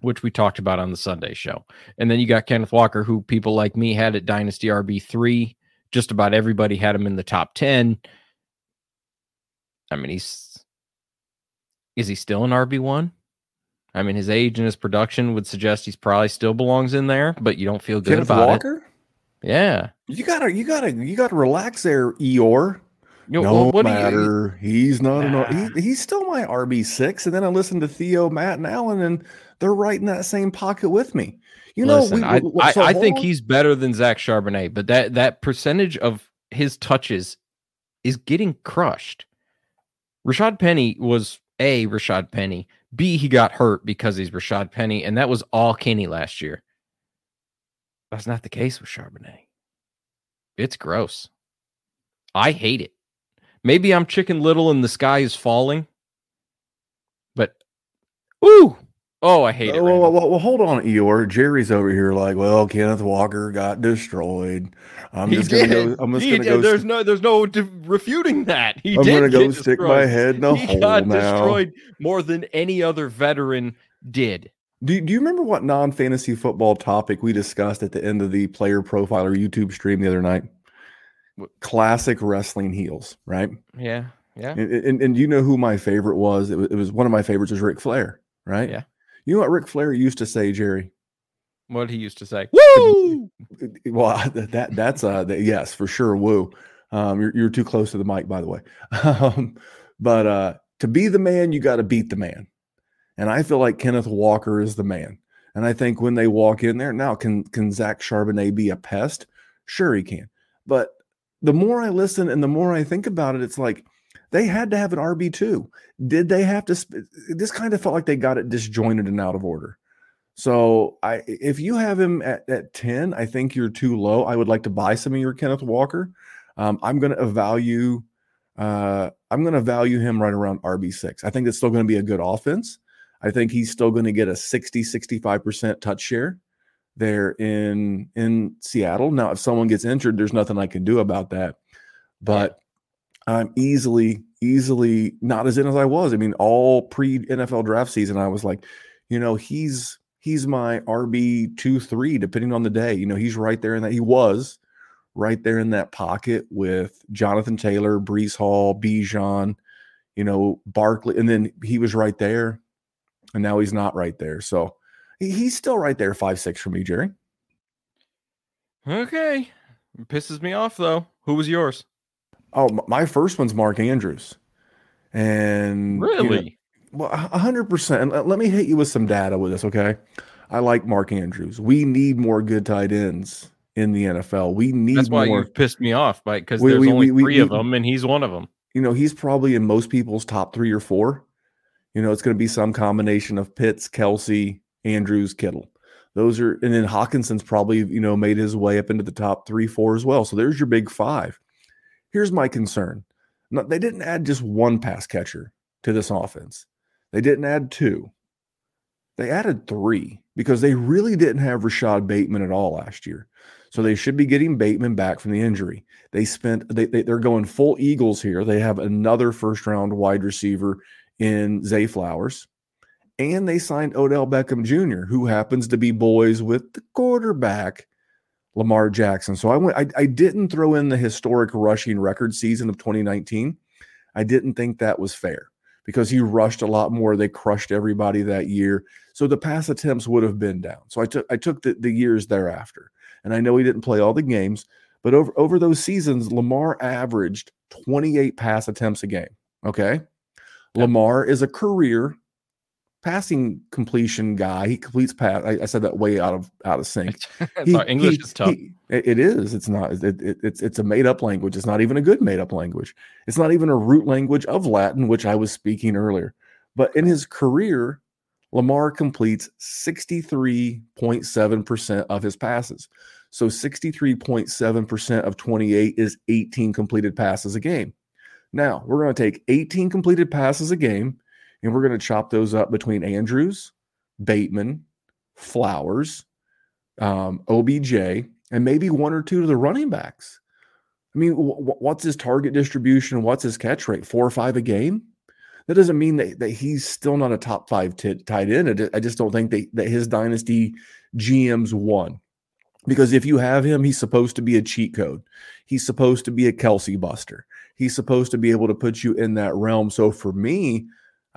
which we talked about on the Sunday show. And then you got Kenneth Walker, who people like me had at Dynasty RB3. Just about everybody had him in the top 10. I mean, he's is he still an RB1? I mean, his age and his production would suggest he's probably still belongs in there, but you don't feel good Kenneth about Walker? it. Yeah. You gotta you gotta you gotta relax there, Eeyore. You know, no matter. You, he's not nah. an, he, he's still my RB six. And then I listened to Theo, Matt, and Allen, and they're right in that same pocket with me. You know, Listen, we, we, I, so I, I think he's better than Zach Charbonnet, but that that percentage of his touches is getting crushed. Rashaad Penny was a Rashaad Penny. B he got hurt because he's Rashaad Penny, and that was all Kenny last year. That's not the case with Charbonnet. It's gross. I hate it. Maybe I'm chicken little and the sky is falling, but ooh, Oh, I hate it. Well, well, well, hold on, Eeyore. Jerry's over here like, well, Kenneth Walker got destroyed. I'm he just did. gonna go. I'm just he gonna did. go. There's st- no, there's no de- refuting that. He I'm gonna go stick destroyed. my head in a he hole got now. destroyed more than any other veteran did. Do, do you remember what non fantasy football topic we discussed at the end of the player profiler YouTube stream the other night? Classic wrestling heels, right? Yeah, yeah. And, and, and you know who my favorite was? It, was? it was one of my favorites was Ric Flair, right? Yeah. You know what Ric Flair used to say, Jerry? What he used to say? Woo! [laughs] Well, [laughs] that that's uh, yes, for sure. Woo. Um, you're you're too close to the mic, by the way. [laughs] Um, but uh, to be the man, you got to beat the man. And I feel like Kenneth Walker is the man. And I think when they walk in there, now can can Zach Charbonnet be a pest? Sure, he can. But the more I listen and the more I think about it, it's like they had to have an RB two. Did they have to? Sp- this kind of felt like they got it disjointed and out of order. So I, if you have him at, at ten, I think you're too low. I would like to buy some of your Kenneth Walker. Um, I'm going to value. Uh, I'm going to value him right around RB six. I think it's still going to be a good offense. I think he's still going to get a 60, 65% touch share there in in Seattle. Now, if someone gets injured, there's nothing I can do about that. But I'm easily, easily not as in as I was. I mean, all pre NFL draft season, I was like, you know, he's he's my RB two, three, depending on the day. You know, he's right there in that he was right there in that pocket with Jonathan Taylor, Breece Hall, Bijan, you know, Barkley, and then he was right there and now he's not right there. So he's still right there, five six for me, Jerry. Okay, it pisses me off though. Who was yours? Oh, my first one's Mark Andrews, and really, you know, well, hundred percent. Uh, let me hit you with some data with this, okay? I like Mark Andrews. We need more good tight ends in the NFL. We need. That's why more. you pissed me off, by because there's we, only we, three of them, and he's one of them. You know, he's probably in most people's top three or four. You know, it's going to be some combination of Pitts, Kelce, Andrews, Kittle. Those are, and then Hockenson's probably, you know, made his way up into the top three, four as well. So there's your big five. Here's my concern. Now, they didn't add just one pass catcher to this offense. They didn't add two. They added three because they really didn't have Rashod Bateman at all last year. So they should be getting Bateman back from the injury. They spent they, they are going full Eagles here. They have another first round wide receiver in Zay Flowers. And they signed Odell Beckham Jr., who happens to be boys with the quarterback, Lamar Jackson. So I went, I, I didn't throw in the historic rushing record season of 2019. I didn't think that was fair because he rushed a lot more. They crushed everybody that year. So the pass attempts would have been down. So I took I took the, the years thereafter. And I know he didn't play all the games, but over, over those seasons, Lamar averaged 28 pass attempts a game. Okay. Lamar is a career passing completion guy. He completes pass. I, I said that way out of out of sync. [laughs] he, English he, is tough. He, it is. It's not. It, it, it's it's a made up language. It's not even a good made up language. It's not even a root language of Latin, which I was speaking earlier. But in his career, Lamar completes sixty three point seven percent of his passes. So sixty three point seven percent of twenty eight is eighteen completed passes a game. Now, we're going to take 18 completed passes a game and we're going to chop those up between Andrews, Bateman, Flowers, um, OBJ, and maybe one or two to the running backs. I mean, w- what's his target distribution? What's his catch rate? Four or five a game? That doesn't mean that, that he's still not a top five t- tight end. I just don't think that, that his dynasty GMs won. Because if you have him, he's supposed to be a cheat code. He's supposed to be a Kelce buster he's supposed to be able to put you in that realm. So for me,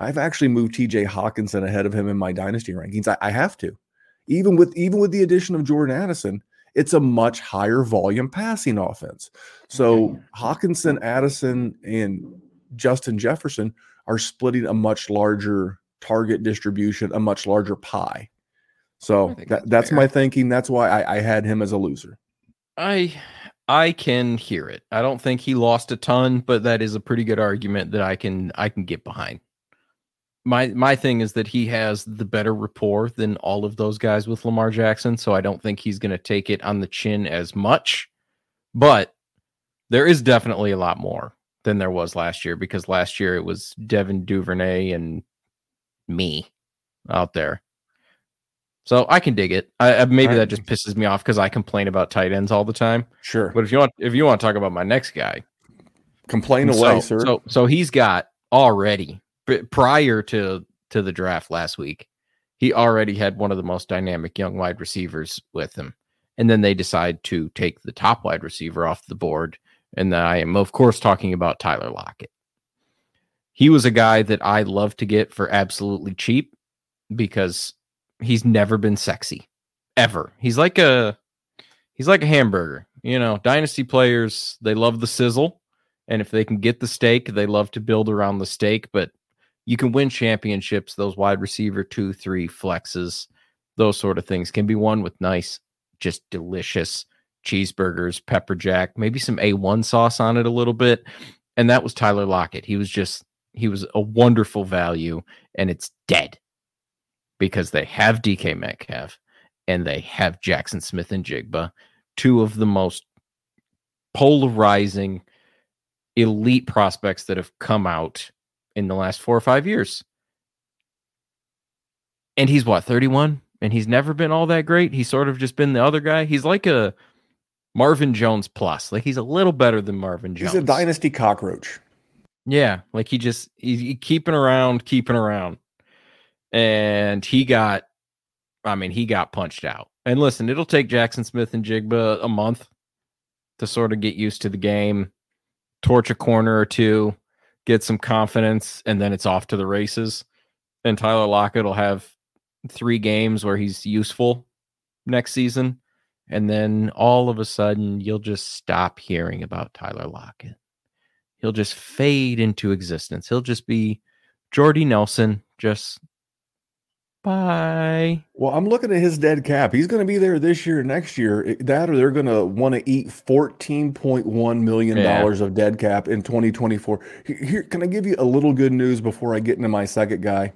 I've actually moved TJ Hockenson ahead of him in my dynasty rankings. I, I have to. Even with even with the addition of Jordan Addison, it's a much higher volume passing offense. So Hawkinson, Addison, and Justin Jefferson are splitting a much larger target distribution, a much larger pie. So that, that's, that's my thinking. That's why I, I had him as a loser. I I can hear it. I don't think he lost a ton, but that is a pretty good argument that I can I can get behind. My my thing is that he has the better rapport than all of those guys with Lamar Jackson, so I don't think he's going to take it on the chin as much. But there is definitely a lot more than there was last year because last year it was Devin Duvernay and me out there. So I can dig it. I, maybe right. that just pisses me off because I complain about tight ends all the time. Sure. But if you want, if you want to talk about my next guy, complain away, so, sir. So, so he's got already prior to to the draft last week, he already had one of the most dynamic young wide receivers with him, and then they decide to take the top wide receiver off the board, and I am of course talking about Tyler Lockett. He was a guy that I love to get for absolutely cheap because he's never been sexy ever. He's like a he's like a hamburger. You know, dynasty players, they love the sizzle. And if they can get the steak, they love to build around the steak. But you can win championships, those wide receiver two, three flexes, those sort of things can be won with nice, just delicious cheeseburgers, pepper jack, maybe some A1 sauce on it a little bit. And that was Tyler Lockett. He was just, he was a wonderful value, and it's dead because they have DK Metcalf and they have Jaxon Smith-Njigba, two of the most polarizing elite prospects that have come out in the last four or five years. And he's what, 31? And he's never been all that great. He's sort of just been the other guy. He's like a Marvin Jones plus. Like he's a little better than Marvin Jones. He's a dynasty cockroach. Yeah, like he just he's keeping around, keeping around. And he got I mean, he got punched out. And listen, it'll take Jaxon Smith-Njigba a month to sort of get used to the game, torch a corner or two, get some confidence, and then it's off to the races. And Tyler Lockett will have three games where he's useful next season. And then all of a sudden, you'll just stop hearing about Tyler Lockett. He'll just fade into existence. He'll just be Jordy Nelson, just Bye. Well, I'm looking at his dead cap. He's going to be there this year, next year. That or they're going to want to eat 14.1 million dollars yeah. of dead cap in 2024. Here, can I give you a little good news before I get into my second guy?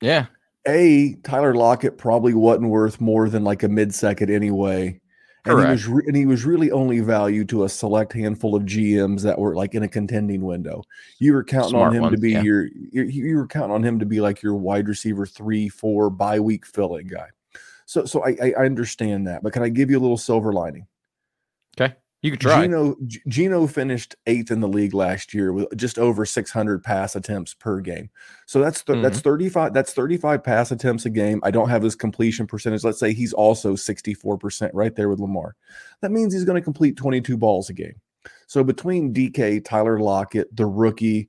Yeah. A Tyler Lockett probably wasn't worth more than like a mid second anyway. And he was re- and he was really only value to a select handful of GMs that were like in a contending window. You were counting Smart on him ones, to be yeah. your you, you were counting on him to be like your wide receiver three, four bye week filling guy. So so I, I understand that, but can I give you a little silver lining? You could try. Geno, Geno finished eighth in the league last year with just over 600 pass attempts per game. So that's th- mm-hmm. that's 35 that's 35 pass attempts a game. I don't have his completion percentage. Let's say he's also 64% right there with Lamar. That means he's going to complete 22 balls a game. So between DK, Tyler Lockett, the rookie,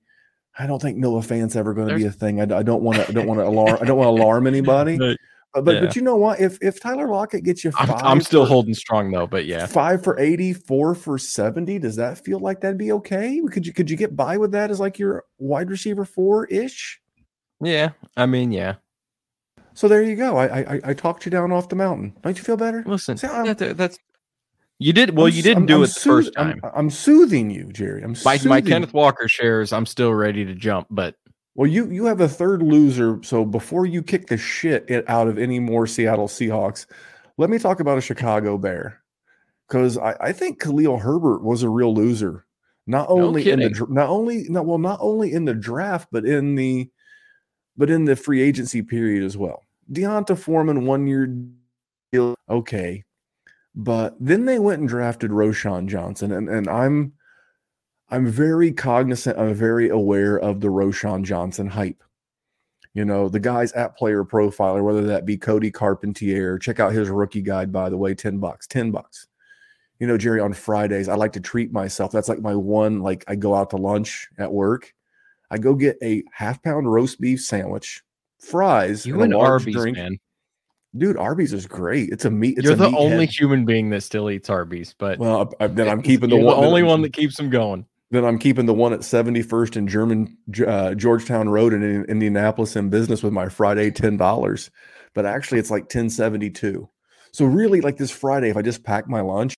I don't think Noah Fant's ever going to be a thing. I, I don't want to I don't want to alarm I don't want to alarm [laughs] anybody. Uh, but yeah. but you know what? If if Tyler Lockett gets you 5 I'm, I'm still for, holding strong though. But yeah, five for 80, four for seventy. Does that feel like that'd be okay? Could you could you get by with that as like your wide receiver four ish? Yeah, I mean, yeah. So there you go. I, I I talked you down off the mountain. Don't you feel better? Listen, See, that, that's you did well. I'm, you didn't I'm, do I'm it the first time. I'm, soothing you, Jerry. I'm my, my Kenneth Walker shares. I'm still ready to jump, but well, you you have a third loser. So before you kick the shit out of any more Seattle Seahawks, let me talk about a Chicago Bear because I, I think Khalil Herbert was a real loser. Not only no in the not only not well not only in the draft but in the but in the free agency period as well. D'Onta Foreman one year deal, okay, but then they went and drafted Roschon Johnson, and and I'm I'm very cognizant, I'm very aware of the Roschon Johnson hype. You know, the guys at player profiler, whether that be Cody Carpentier, check out his rookie guide, by the way, 10 bucks, 10 bucks. You know, Jerry, on Fridays, I like to treat myself. That's like my one, like I go out to lunch at work. I go get a half pound roast beef sandwich, fries, you and, and Arby's, drink. man. Dude, Arby's is great. It's a meat. It's You're the meat only head. human being that still eats Arby's, but well, I, then I'm [laughs] keeping the one. The only one that keeps them going then I'm keeping the one at 71st and German uh, Georgetown Road in, in Indianapolis in business with my Friday ten dollars, but actually it's like 1072. So really, like this Friday, if I just pack my lunch,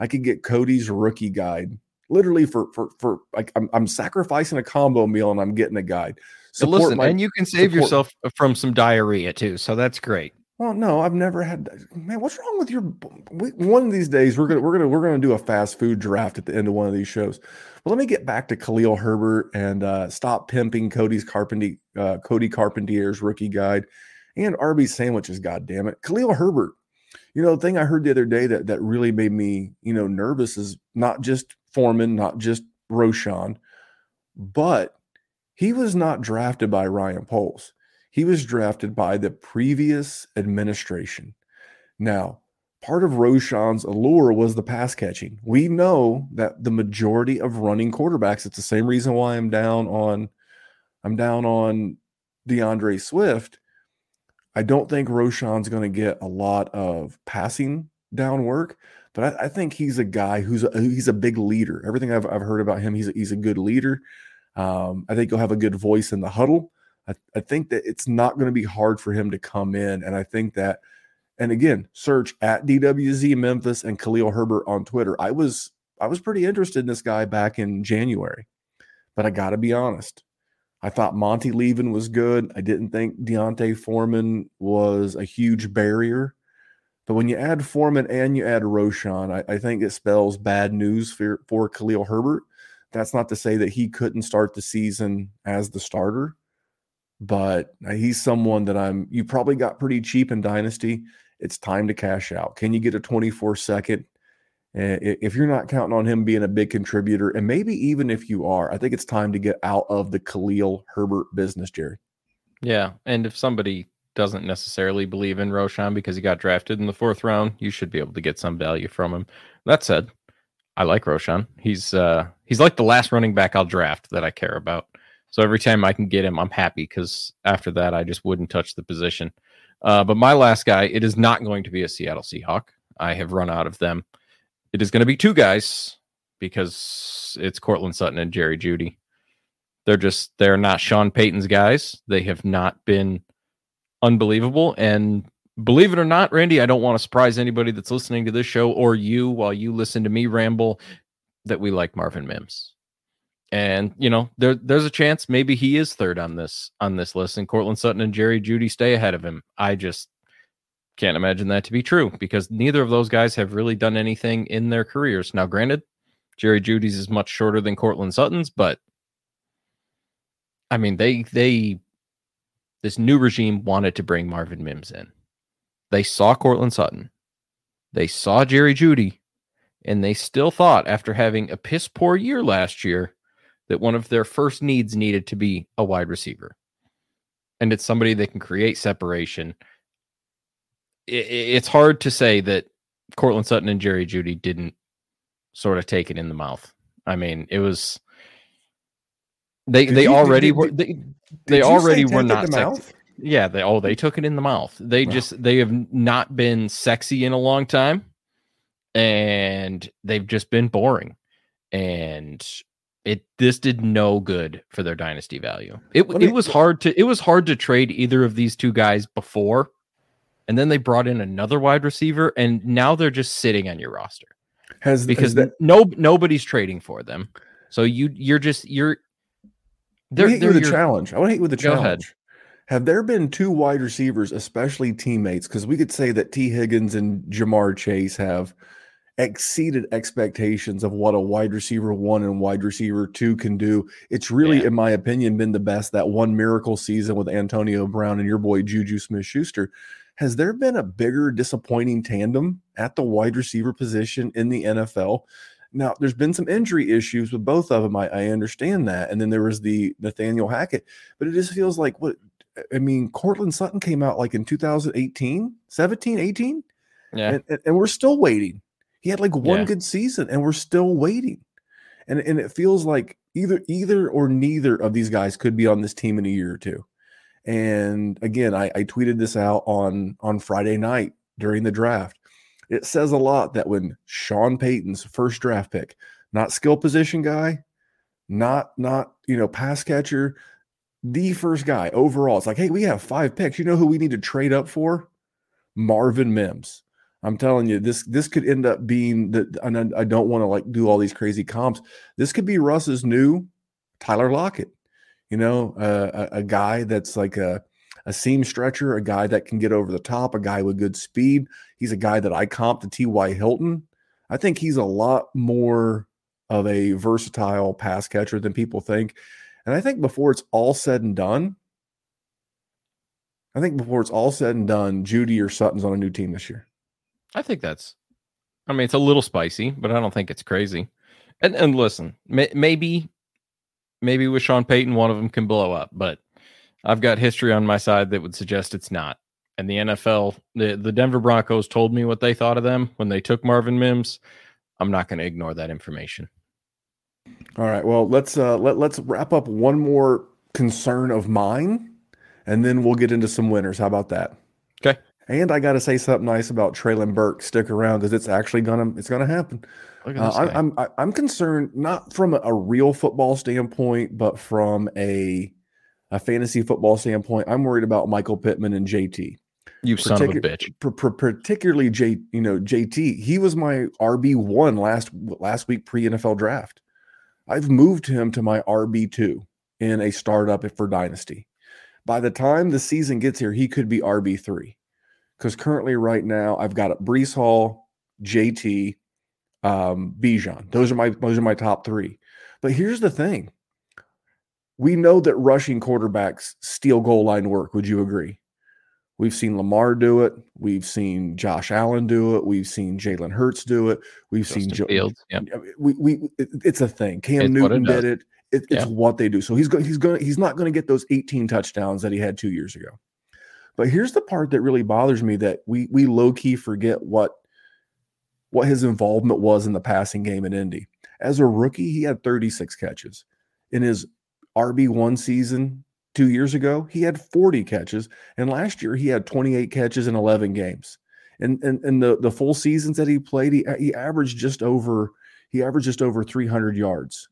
I could get Cody's rookie guide. Literally for for for like I'm, I'm sacrificing a combo meal and I'm getting a guide. So listen, my, and you can save support, yourself from some diarrhea too. So that's great. Well, no, I've never had. Man, what's wrong with your? One of these days, we're gonna we're gonna we're gonna do a fast food draft at the end of one of these shows. But let me get back to Khalil Herbert and uh, stop pimping Cody's Carpentier, uh, Cody Carpentier's rookie guide, and Arby's sandwiches. God damn it, Khalil Herbert. You know, the thing I heard the other day that that really made me you know nervous is not just Foreman, not just Roschon, but he was not drafted by Ryan Poles. He was drafted by the previous administration. Now, part of Roschon's allure was the pass catching. We know that the majority of running quarterbacks, it's the same reason why I'm down on I'm down on DeAndre Swift. I don't think Roschon's going to get a lot of passing down work. but I, I think he's a guy who's a, he's a big leader. Everything I've, I've heard about him, he's a, he's a good leader. Um, I think he'll have a good voice in the huddle. I, I think that it's not going to be hard for him to come in, and I think that. And again, search at DWZ Memphis and Khalil Herbert on Twitter. I was I was pretty interested in this guy back in January, but I got to be honest. I thought Monty Levin was good. I didn't think D'Onta Foreman was a huge barrier. But when you add Foreman and you add Roschon, I, I think it spells bad news for, for Khalil Herbert. That's not to say that he couldn't start the season as the starter, but he's someone that I'm, you probably got pretty cheap in Dynasty. It's time to cash out. Can you get a 24 second? If you're not counting on him being a big contributor, and maybe even if you are, I think it's time to get out of the Khalil Herbert business, Jerry. Yeah. And if somebody doesn't necessarily believe in Roschon because he got drafted in the fourth round, you should be able to get some value from him. That said, I like Roschon. He's uh he's like the last running back I'll draft that I care about. So every time I can get him, I'm happy because after that I just wouldn't touch the position. Uh, but my last guy, it is not going to be a Seattle Seahawk. I have run out of them. It is going to be two guys because it's Courtland Sutton and Jerry Jeudy. They're just they're not Sean Payton's guys. They have not been unbelievable. And believe it or not, Randy, I don't want to surprise anybody that's listening to this show or you while you listen to me ramble that we like Marvin Mims. And you know, there there's a chance maybe he is third on this on this list, and Courtland Sutton and Jerry Jeudy stay ahead of him. I just can't imagine that to be true because neither of those guys have really done anything in their careers. Now, granted, Jerry Jeudy's is much shorter than Courtland Sutton's, but I mean they they this new regime wanted to bring Marvin Mims in. They saw Courtland Sutton, they saw Jerry Jeudy and they still thought after having a piss poor year last year that one of their first needs needed to be a wide receiver. And it's somebody that can create separation. It's hard to say that Courtland Sutton and Jerry Jeudy didn't sort of take it in the mouth. I mean, it was they did they you, already were they, they already were not mouth? Yeah, they oh they took it in the mouth. They wow. just they have not been sexy in a long time, and they've just been boring, and it this did no good for their dynasty value. It it was hard to it was hard to trade either of these two guys before, and then they brought in another wide receiver, and now they're just sitting on your roster. Has because has that, no nobody's trading for them. So you you're just you're they're, hit they're with a challenge. I want to hit you with a challenge. Have there been two wide receivers, especially teammates? Because we could say that Tee Higgins and Ja'Marr Chase have exceeded expectations of what a wide receiver one and wide receiver two can do. It's really, yeah. in my opinion, been the best that one miracle season with Antonio Brown and your boy Juju Smith Schuster. Has there been a bigger disappointing tandem at the wide receiver position in the NFL? Now, there's been some injury issues with both of them. I, I understand that. And then there was the Nathaniel Hackett, but it just feels like what I mean, Courtland Sutton came out like in 2018, 17, 18. Yeah. And, and, we're still waiting. He had like one yeah. good season and we're still waiting. And, and it feels like either either or neither of these guys could be on this team in a year or two. And again, I, I tweeted this out on on Friday night during the draft. It says a lot that when Sean Payton's first draft pick, not skill position guy, not not you know pass catcher, the first guy overall. It's like, hey, we have five picks. You know who we need to trade up for? Marvin Mims. I'm telling you, this this could end up being the. And I don't want to like do all these crazy comps. This could be Russ's new Tyler Lockett. You know, uh, a, a guy that's like a a seam stretcher, a guy that can get over the top, a guy with good speed. He's a guy that I comp to T.Y. Hilton. I think he's a lot more of a versatile pass catcher than people think. And I think before it's all said and done, I think before it's all said and done, Jeudy or Sutton's on a new team this year. I think that's, I mean, it's a little spicy, but I don't think it's crazy. And and listen, may, maybe, maybe with Sean Payton, one of them can blow up, but I've got history on my side that would suggest it's not. And the NFL, the, the Denver Broncos told me what they thought of them when they took Marvin Mims. I'm not going to ignore that information. All right. Well, let's uh, let let's wrap up one more concern of mine, and then we'll get into some winners. How about that? Okay. And I got to say something nice about Treylon Burks. Stick around because it's actually gonna it's gonna happen. Uh, I. I'm I- I'm concerned not from a, a real football standpoint, but from a a fantasy football standpoint. I'm worried about Michael Pittman and JT. you son of a bitch. par- par- particularly J, you know JT. He was my RB one last last week pre NFL draft. I've moved him to my RB two in a startup for Dynasty. By the time the season gets here, he could be RB three because currently, right now, I've got Breece Hall, JT, um, Bijan. Those are my those are my top three. But here's the thing: we know that rushing quarterbacks steal goal line work. Would you agree? We've seen Lamar do it. We've seen Josh Allen do it. We've seen Jalen Hurts do it. We've seen Joe. Fields. We, we, it- it's a thing. Cam It's Newton did it. it it's Yeah. what they do. So he's going. He's going. He's not going to get those 18 touchdowns that he had two years ago. But here's the part that really bothers me that we we low key forget what what his involvement was in the passing game in Indy. As a rookie, he had 36 catches. In his RB1 season 2 years ago, he had 40 catches, and last year he had 28 catches in 11 games. And and, and the the full seasons that he played, he, he averaged just over he averaged just over 300 yards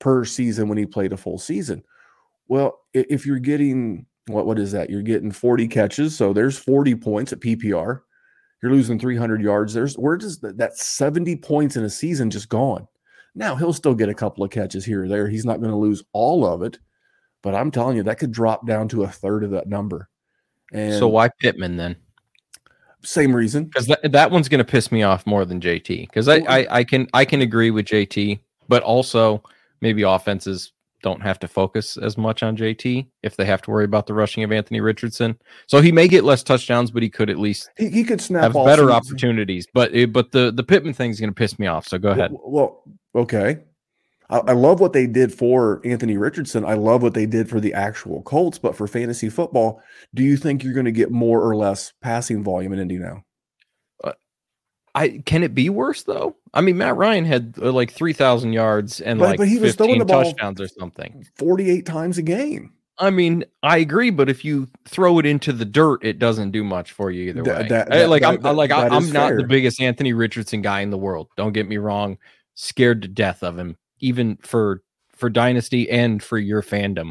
per season when he played a full season. Well, if you're getting what what is that? You're getting 40 catches, so there's 40 points at PPR. You're losing 300 yards. There's where does that, that 70 points in a season just gone? Now he'll still get a couple of catches here or there. He's not going to lose all of it, but I'm telling you that could drop down to a third of that number. And So why Pittman then? same reason. Because that, that one's going to piss me off more than JT. Because I, I I can I can agree with JT, but also maybe offenses don't have to focus as much on JT if they have to worry about the rushing of Anthony Richardson. So he may get less touchdowns, but he could at least He, he could snap have better season. opportunities. But eh, but the the Pittman thing is going to piss me off. So go ahead. Well, well, okay. I, I love what they did for Anthony Richardson. I love what they did for the actual Colts. But for fantasy football, do you think you're going to get more or less passing volume in Indy now? I can it be worse though? I mean, Matt Ryan had uh, like three thousand yards and But- like but he was throwing 15 the ball- touchdowns or something. 48 times a game. I mean, I agree, but if you throw it into the dirt, it doesn't do much for you either That- way. that- that- like I'm like I, is not the biggest Anthony Richardson guy in the world. Don't get me wrong. Scared to death of him, even for for dynasty and for your fandom.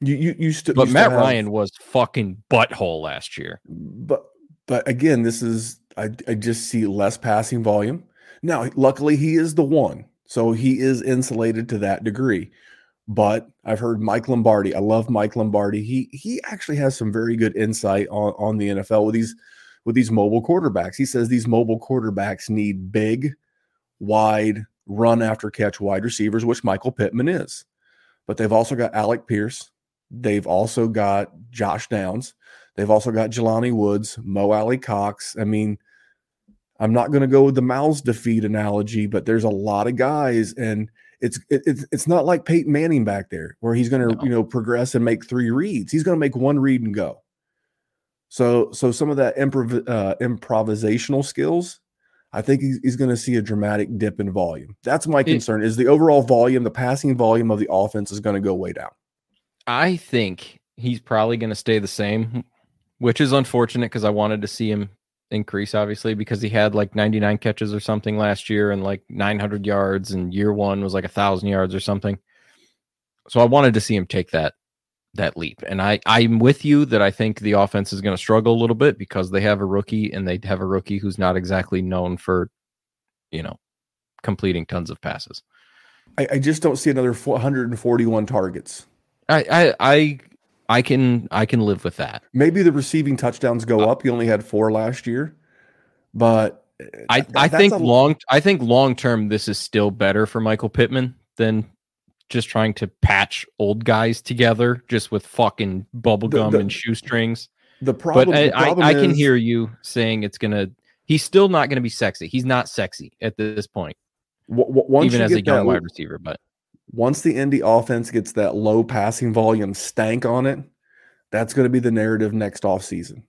You you you still But you Matt have- Ryan was fucking butthole last year. but but again, this is I I just see less passing volume. Now, luckily he is the one. So he is insulated to that degree. But I've heard Mike Lombardi. I love Mike Lombardi. He he actually has some very good insight on, on the NFL with these with these mobile quarterbacks. He says these mobile quarterbacks need big, wide, run after catch wide receivers, which Michael Pittman is. But they've also got Alec Pierce. They've also got Josh Downs. They've also got Jelani Woods, Mo Alie-Cox. I mean, I'm not going to go with the mouths defeat analogy, but there's a lot of guys, and it's it, it's it's not like Peyton Manning back there where he's going to No. you know progress and make three reads. He's going to make one read and go. So so some of that improv, uh, improvisational skills, I think he's, he's going to see a dramatic dip in volume. That's my concern. Is the overall volume, the passing volume of the offense is going to go way down. I think he's probably going to stay the same, which is unfortunate because I wanted to see him increase, obviously, because he had like 99 catches or something last year and like 900 yards, and year one was like a thousand yards or something. So I wanted to see him take that that leap, and I I'm with you that I think the offense is going to struggle a little bit because they have a rookie and they have a rookie who's not exactly known for, you know, completing tons of passes. I, I just don't see another 141 targets. I I I I can I can live with that. Maybe the receiving touchdowns go up. He only had four last year, but uh, I, that- I think a- long I think long term this is still better for Michael Pittman than just trying to patch old guys together just with fucking bubble The- gum and shoestrings. the problem. But I, problem I, I can is- hear you saying it's gonna. He's still not gonna be sexy. He's not sexy at this point, w- w- once even you as a young that- wide receiver. But once the Indy offense gets that low passing volume stank on it, that's going to be the narrative next offseason.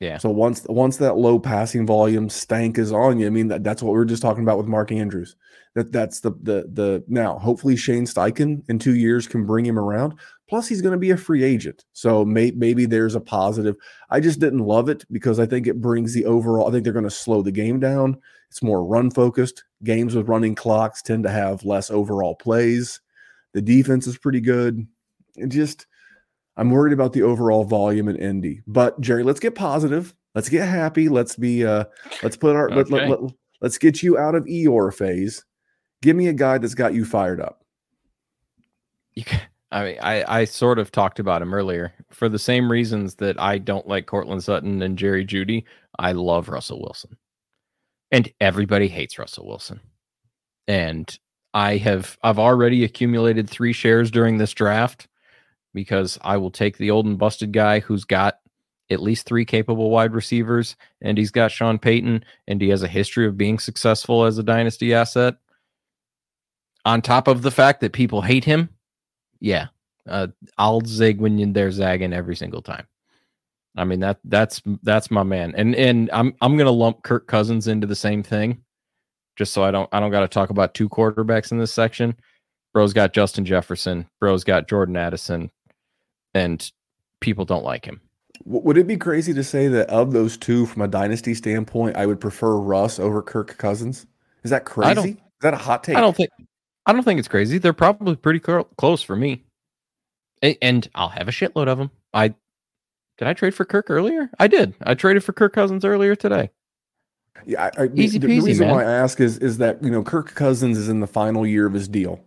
Yeah. So once once that low passing volume stank is on you, I mean that, that's what we are just talking about with Mark Andrews. That that's the the the now hopefully Shane Steichen in two years can bring him around. Plus he's going to be a free agent, so may, maybe there's a positive. I just didn't love it because I think it brings the overall. I think they're going to slow the game down. It's more run focused. Games with running clocks tend to have less overall plays. The defense is pretty good. It just I'm worried about the overall volume in Indy. But Jerry, let's get positive. Let's get happy. Let's be uh let's put our okay. let, let, let, let's get you out of Eeyore phase. Give me a guy that's got you fired up. You can, I mean, I, I sort of talked about him earlier. For the same reasons that I don't like Courtland Sutton and Jerry Jeudy. I love Russell Wilson. And everybody hates Russell Wilson. And I have I've already accumulated three shares during this draft because I will take the old and busted guy who's got at least three capable wide receivers, and he's got Sean Payton, and he has a history of being successful as a dynasty asset. On top of the fact that people hate him, yeah, uh, I'll zig when they're zagging every single time. I mean that that's that's my man, and and I'm I'm gonna lump Kirk Cousins into the same thing, just so I don't I don't got to talk about two quarterbacks in this section. Bro's got Justin Jefferson. Bro's got Jordan Addison and people don't like him. Would it be crazy to say that of those two, from a dynasty standpoint, I would prefer Russ over Kirk Cousins? Is that crazy? Is that a hot take? I don't think. I don't think it's crazy. They're probably pretty close for me. And I'll have a shitload of them. I did I trade for Kirk earlier? I did. I traded for Kirk Cousins earlier today. Yeah, I, easy the, peasy. The reason man. why I ask is is that you know Kirk Cousins is in the final year of his deal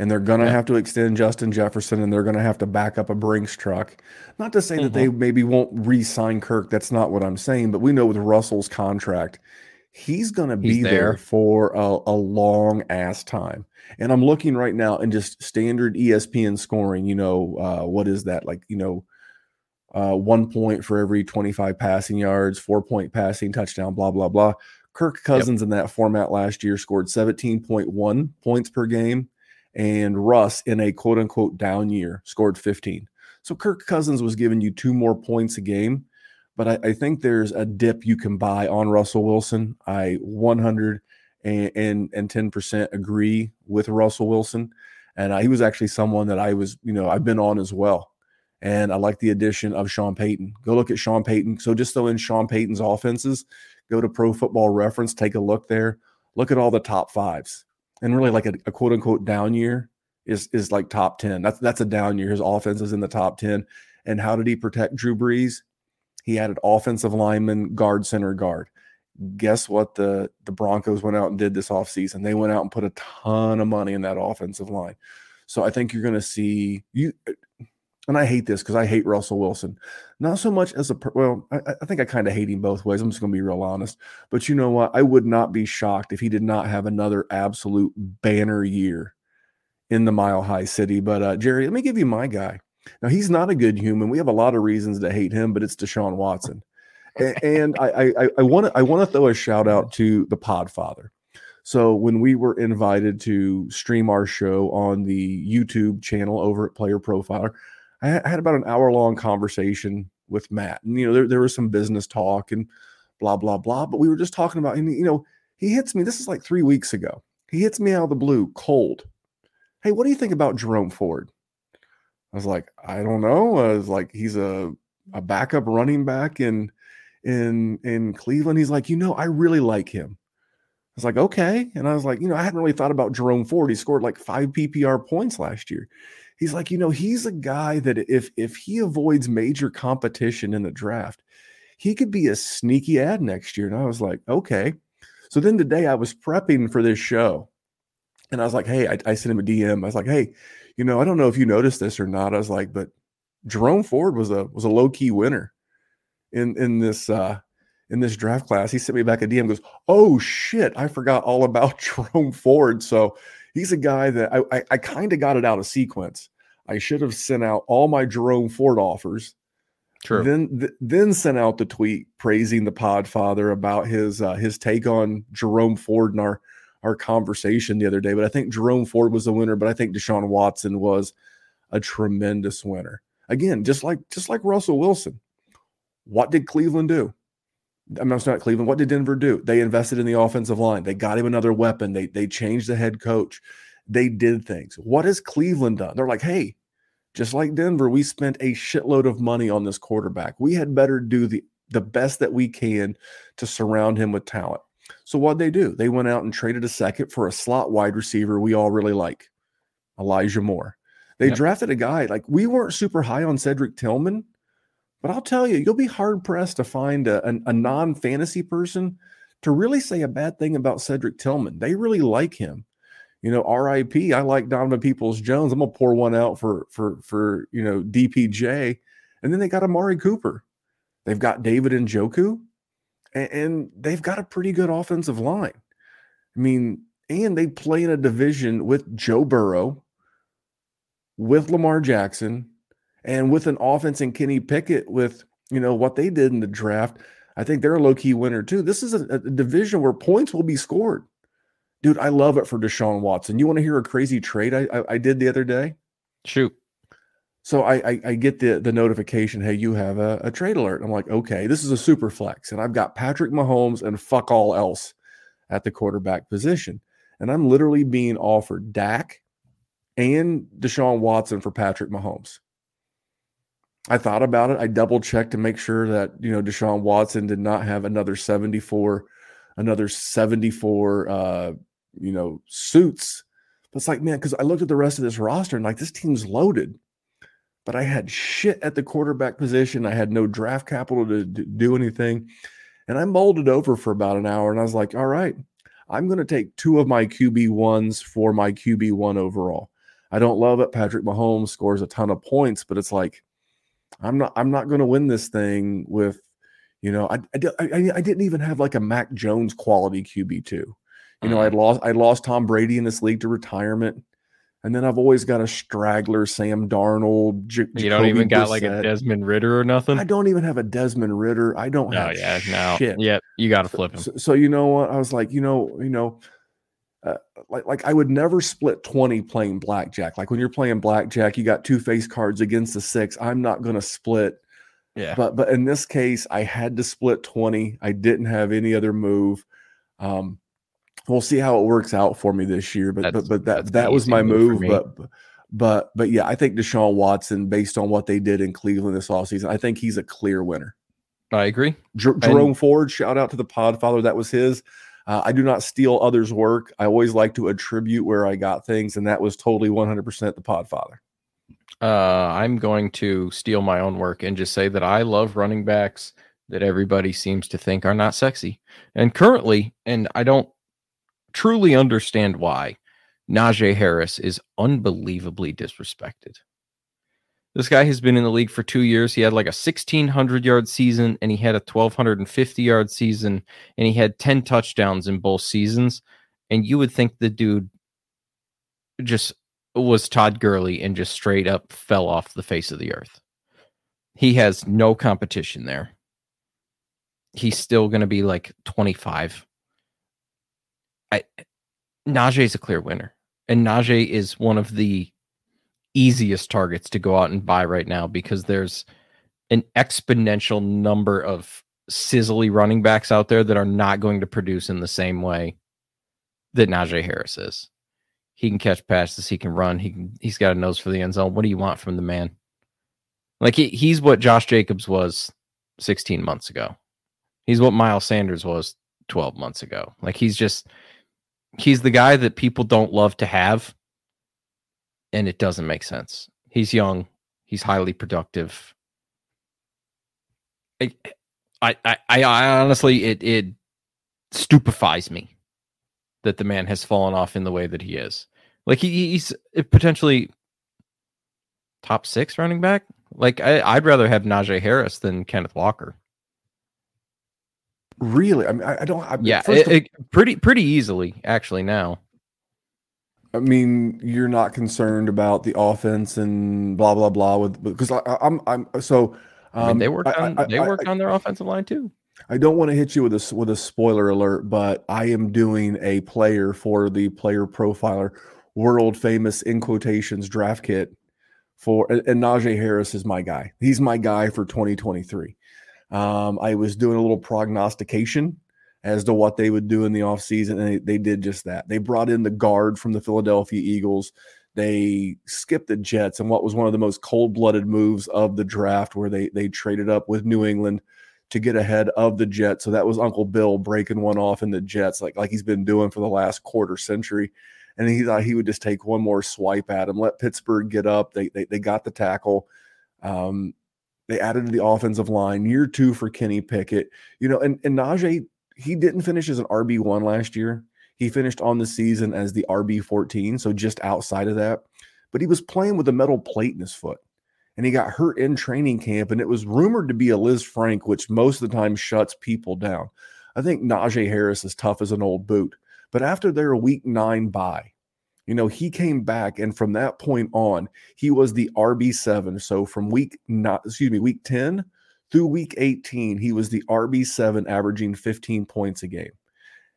and they're going to yeah. have to extend Justin Jefferson and they're going to have to back up a Brinks truck. Not to say mm-hmm. that they mm-hmm. maybe won't re sign Kirk. That's not what I'm saying. But we know with Russell's contract, he's going to be there. there. for a, a long ass time. And I'm looking right now and just standard ESPN scoring, you know, uh, what is that? Like, you know, uh, one point for every 25 passing yards, four point passing touchdown, blah, blah, blah. Kirk Cousins yep. in that format last year scored 17.1 points per game and Russ in a quote unquote down year scored 15. So Kirk Cousins was giving you two more points a game, but I, I think there's a dip you can buy on Russell Wilson. I 110% agree with Russell Wilson. And uh, he was actually someone that I was, you know, I've been on as well. And I like the addition of Sean Payton. Go look at Sean Payton. So just so in Sean Payton's offenses, go to Pro Football Reference, take a look there. Look at all the top fives and really like a, a, quote unquote down year is is like top 10. That's that's a down year. His offense is in the top 10. And how did he protect Drew Brees? He added offensive lineman, guard, center, guard. Guess what the the Broncos went out and did this offseason? They went out and put a ton of money in that offensive line. So I think you're going to see you and I hate this because I hate Russell Wilson. Not so much as a well, I, I think I kind of hate him both ways. I'm just going to be real honest. But you know what? I would not be shocked if he did not have another absolute banner year in the Mile High City. But uh, Jerry, let me give you my guy. Now he's not a good human. We have a lot of reasons to hate him, but it's Deshaun Watson. and I I want to I want to throw a shout out to the Podfather. So when we were invited to stream our show on the YouTube channel over at Player Profiler, I had about an hour long conversation with Matt, and you know there there was some business talk and blah blah blah, but we were just talking about, and you know he hits me. This is like three weeks ago. He hits me out of the blue, cold. Hey, what do you think about Jerome Ford? I was like, I don't know. I was like, he's a a backup running back in in in Cleveland. He's like, you know, I really like him. I was like, okay. And I was like, you know, I hadn't really thought about Jerome Ford. He scored like five PPR points last year he's like, you know, he's a guy that if if he avoids major competition in the draft, he could be a sneaky ad next year. And I was like, okay. So then today I was prepping for this show, and I was like, hey, I, I sent him a DM. I was like, hey, you know, I don't know if you noticed this or not. I was like, but Jerome Ford was a was a low key winner in in this uh in this draft class. He sent me back a DM. Goes, oh shit, I forgot all about [laughs] Jerome Ford. So he's a guy that I, I, I kind of got it out of sequence. I should have sent out all my Jerome Ford offers. True. Then th- then sent out the tweet praising the Podfather about his uh, his take on Jerome Ford and our our conversation the other day. But I think Jerome Ford was the winner, but I think Deshaun Watson was a tremendous winner. Again, just like just like Russell Wilson. What did Cleveland do? I mean, it's not Cleveland. What did Denver do? They invested in the offensive line. They got him another weapon. They they changed the head coach. They did things. What has Cleveland done? They're like, hey, just like Denver, we spent a shitload of money on this quarterback. We had better do the the best that we can to surround him with talent. So what they do? They went out and traded a second for a slot wide receiver we all really like, Elijah Moore. They yep. drafted a guy like we weren't super high on Cedric Tillman, but I'll tell you, you'll be hard pressed to find a, a, a non fantasy person to really say a bad thing about Cedric Tillman. They really like him. You know, RIP. I like Donovan Peoples Jones. I'm gonna pour one out for for for you know DPJ, and then they got Amari Cooper. They've got David Njoku, and, and they've got a pretty good offensive line. I mean, and they play in a division with Joe Burrow, with Lamar Jackson, and with an offense in Kenny Pickett, with you know what they did in the draft. I think they're a low key winner too. This is a, a division where points will be scored. Dude, I love it for Deshaun Watson. You want to hear a crazy trade I, I, I did the other day? Shoot. So I, I, I get the the notification, hey, you have a, a trade alert. I'm like, okay, this is a super flex, and I've got Patrick Mahomes and fuck all else at the quarterback position, and I'm literally being offered Dak and Deshaun Watson for Patrick Mahomes. I thought about it. I double checked to make sure that you know Deshaun Watson did not have another 74, another 74 uh, you know, suits. But it's like, man, because I looked at the rest of this roster and like this team's loaded. But I had shit at the quarterback position. I had no draft capital to, to do anything. And I molded over for about an hour and I was like, all right, I'm going to take two of my QB ones for my QB one overall. I don't love it. Patrick Mahomes scores a ton of points, but it's like, I'm not, I'm not going to win this thing with, you know, I, I, I, I didn't even have like a Mac Jones quality QB two. You know, I'd mm-hmm. lost I lost Tom Brady in this league to retirement. And then I've always got a straggler, Sam Darnold. J- you don't even got like a Desmond Ridder or nothing. I don't even have a Desmond Ridder. I don't have. Oh, yeah, now, shit. yeah, you got to flip him. So, so, you know what? I was like, you know, you know, uh, like like I would never split twenty playing blackjack. Like when you're playing blackjack, you got two face cards against the six. I'm not going to split. Yeah. But but in this case, I had to split twenty. I didn't have any other move. Um, we'll see how it works out for me this year. But that's, but but that that was my move. move but but but yeah, I think Deshaun Watson, based on what they did in Cleveland this offseason, I think he's a clear winner. I agree. Jer- Jerome and, Ford, shout out to the Podfather. That was his. Uh, I do not steal others' work. I always like to attribute where I got things, and that was totally 100% the Podfather. Uh, I'm going to steal my own work and just say that I love running backs that everybody seems to think are not sexy. And currently, and I don't truly understand why Najee Harris is unbelievably disrespected. This guy has been in the league for two years. He had like a 1,600 yard season and he had a 1,250 yard season and he had 10 touchdowns in both seasons. And you would think the dude just was Todd Gurley and just straight up fell off the face of the earth. He has no competition there. He's still going to be like 25 I Najee is a clear winner, and Najee is one of the easiest targets to go out and buy right now because there's an exponential number of sizzly running backs out there that are not going to produce in the same way that Najee Harris is. He can catch passes, he can run, he can he's got a nose for the end zone. What do you want from the man? Like he, he's what Josh Jacobs was 16 months ago. He's what Miles Sanders was 12 months ago. Like he's just he's the guy that people don't love to have, and it doesn't make sense. He's young, he's highly productive. I, I, I, I honestly, it it stupefies me that the man has fallen off in the way that he is. Like he, he's potentially top six running back. Like I, would rather have Najee Harris than Kenneth Walker. Really? I mean, I, I don't. I, yeah, it, of, it, pretty pretty easily actually now. I mean, you're not concerned about the offense and blah blah blah with because I, am I'm, I'm so. Um, I mean, they work on they work on their offensive line too. I don't want to hit you with a with a spoiler alert, but I am doing a player for the player profiler, world famous in quotations draft kit for and Najee Harris is my guy. He's my guy for 2023. Um, I was doing a little prognostication as to what they would do in the offseason, and they, they did just that. They brought in the guard from the Philadelphia Eagles. They skipped the Jets and what was one of the most cold-blooded moves of the draft, where they they traded up with New England to get ahead of the Jets. So that was Uncle Bill breaking one off in the Jets, like like he's been doing for the last quarter century. And he thought he would just take one more swipe at him, let Pittsburgh get up. They they, they got the tackle. Um, they added to the offensive line. Year two for Kenny Pickett. You know, and, and Najee, he didn't finish as an RB1 last year. He finished on the season as the RB14, so just outside of that. But he was playing with a metal plate in his foot and he got hurt in training camp. And it was rumored to be a Liz Lisfranc, which most of the time shuts people down. I think Najee Harris is tough as an old boot. But after their week nine bye, you know, he came back, and from that point on, he was the RB7. So from week not excuse me, week 10 through week 18, he was the RB7, averaging 15 points a game.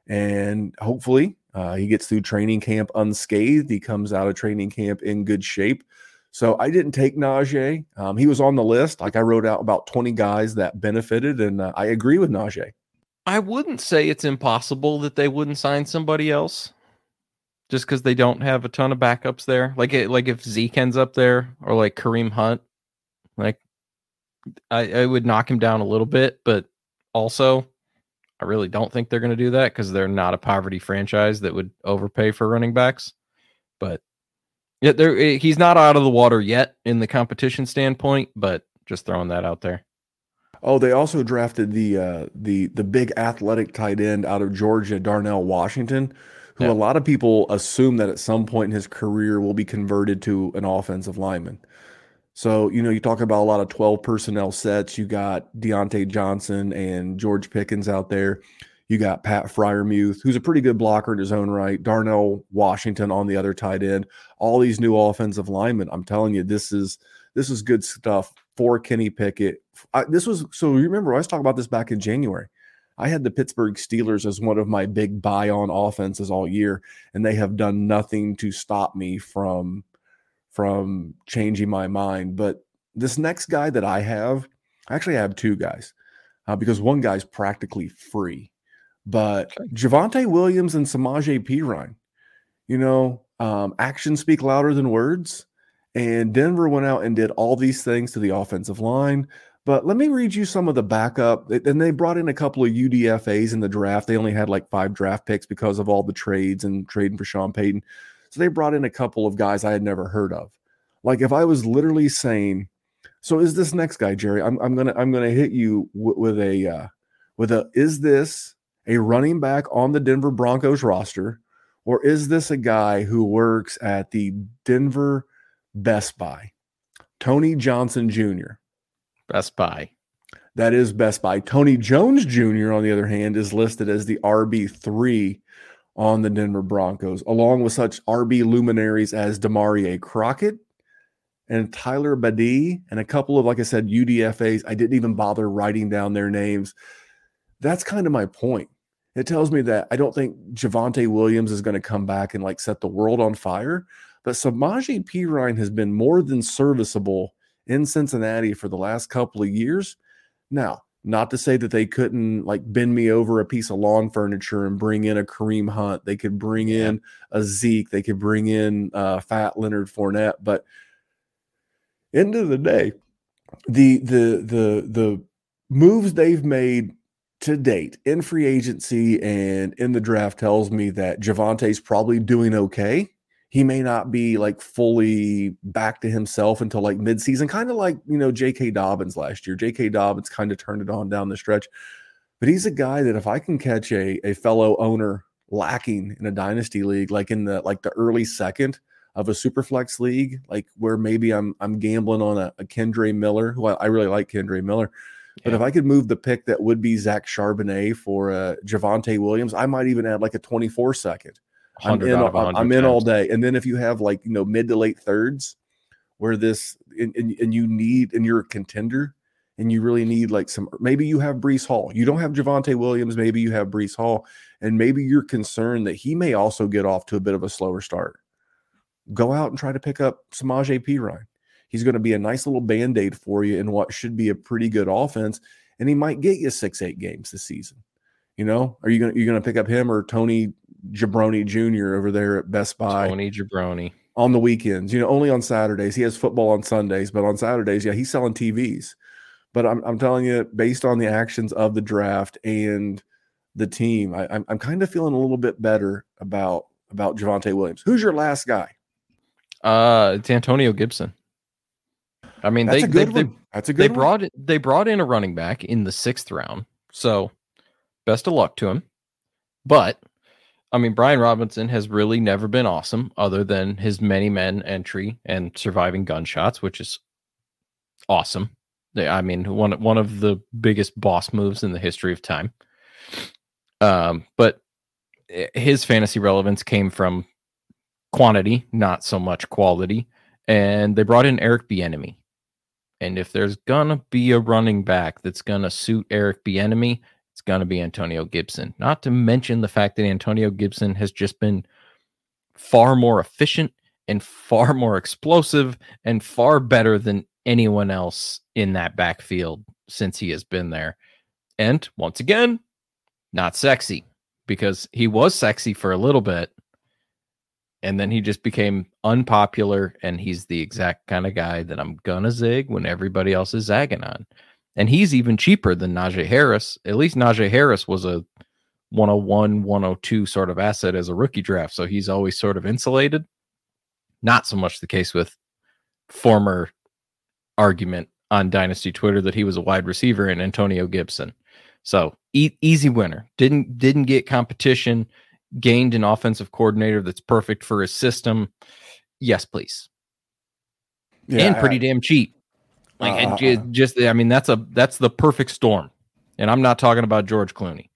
And hopefully, uh, he gets through training camp unscathed. He comes out of training camp in good shape. So I didn't take Najee. Um, he was on the list. Like I wrote out about 20 guys that benefited, and uh, I agree with Najee. I wouldn't say it's impossible that they wouldn't sign somebody else just because they don't have a ton of backups there. Like it, like if Zeke ends up there or like Kareem Hunt, like I, I would knock him down a little bit, but also I really don't think they're going to do that because they're not a poverty franchise that would overpay for running backs. But yeah, there eh, he's not out of the water yet in the competition standpoint, but just throwing that out there. Oh, they also drafted the uh, the the big athletic tight end out of Georgia, Darnell Washington, who yeah. a lot of people assume that at some point in his career will be converted to an offensive lineman. So, you know, you talk about a lot of 12 personnel sets. You got Diontae Johnson and George Pickens out there. You got Pat Freiermuth, who's a pretty good blocker in his own right. Darnell Washington on the other tight end. All these new offensive linemen. I'm telling you, this is this is good stuff for Kenny Pickett. I, this was so. You remember, I was talking about this back in January. I had the Pittsburgh Steelers as one of my big buy on offenses all year, and they have done nothing to stop me from from changing my mind. But this next guy that I have, actually, I have two guys uh, because one guy's practically free. But okay. Javonte Williams and Samaje Perine, you know, um, actions speak louder than words. And Denver went out and did all these things to the offensive line. But let me read you some of the backup. And they brought in a couple of UDFAs in the draft. They only had like five draft picks because of all the trades and trading for Sean Payton. So they brought in a couple of guys I had never heard of. Like if I was literally saying, so is this next guy, Jerry? I'm, I'm gonna I'm gonna hit you w- with a uh, with a is this a running back on the Denver Broncos roster, or is this a guy who works at the Denver Best Buy? Tony Johnson Jr. Best Buy. That is Best Buy. Tony Jones Jr., on the other hand, is listed as the RB3 on the Denver Broncos, along with such RB luminaries as Damarea Crockett and Tyler Badie and a couple of, like I said, UDFAs. I didn't even bother writing down their names. That's kind of my point. It tells me that I don't think Javonte Williams is going to come back and like set the world on fire. But Samaje Perine has been more than serviceable in Cincinnati for the last couple of years. Now, not to say that they couldn't like bend me over a piece of lawn furniture and bring in a Kareem Hunt. They could bring in a Zeke. They could bring in uh, Fat Leonard Fournette. But end of the day, the the the the moves they've made to date in free agency and in the draft tells me that Javonte's probably doing okay. He may not be like fully back to himself until like midseason, kind of like, you know, J.K. Dobbins last year. J.K. Dobbins kind of turned it on down the stretch. But he's a guy that if I can catch a, a fellow owner lacking in a dynasty league, like in the like the early second of a super flex league, like where maybe I'm I'm gambling on a, a Kendre Miller, who I, I really like Kendre Miller but if I could move the pick that would be Zach Charbonnet for uh, Javonte Williams, I might even add like a 24 second. I'm in, I'm, I'm in all day. And then if you have like, you know, mid to late thirds where this, and, and, and you need, and you're a contender and you really need like some, maybe you have Breece Hall. You don't have Javonte Williams. Maybe you have Breece Hall. And maybe you're concerned that he may also get off to a bit of a slower start. Go out and try to pick up Samaje Perine. He's going to be a nice little band aid for you in what should be a pretty good offense. and he might get you six, eight games this season. You know, are you gonna you gonna pick up him or Tony Jabroni Jr. over there at Best Buy? Tony Jabroni on the weekends. You know, only on Saturdays. He has football on Sundays, but on Saturdays, yeah, he's selling TVs. But I'm I'm telling you, based on the actions of the draft and the team, I, I'm I'm kind of feeling a little bit better about about Javonte Williams. Who's your last guy? Uh, it's Antonio Gibson. I mean, That's they good they, one. That's a they, they one. brought. They brought in a running back in the sixth round. So, best of luck to him. But I mean, Brian Robinson has really never been awesome, other than his many men entry and surviving gunshots, which is awesome. I mean, one one of the biggest boss moves in the history of time. Um, but his fantasy relevance came from quantity, not so much quality. And they brought in Eric Bieniemy. And if there's gonna be a running back that's gonna suit Eric Bieniemy, it's gonna be Antonio Gibson. Not to mention the fact that Antonio Gibson has just been far more efficient and far more explosive and far better than anyone else in that backfield since he has been there. And once again, not sexy because he was sexy for a little bit and then he just became unpopular and he's the exact kind of guy that I'm gonna zig when everybody else is zagging on. And he's even cheaper than Najee Harris. At least Najee Harris was a 101, 102 sort of asset as a rookie draft. So he's always sort of insulated. Not so much the case with former argument on Dynasty Twitter that he was a wide receiver in Antonio Gibson. So e- easy winner. Didn't didn't get competition. Gained an offensive coordinator that's perfect for his system. Yes, please. Yeah, and pretty I- damn cheap. Like Uh, and just I mean that's a that's the perfect storm. And I'm not talking about George Clooney.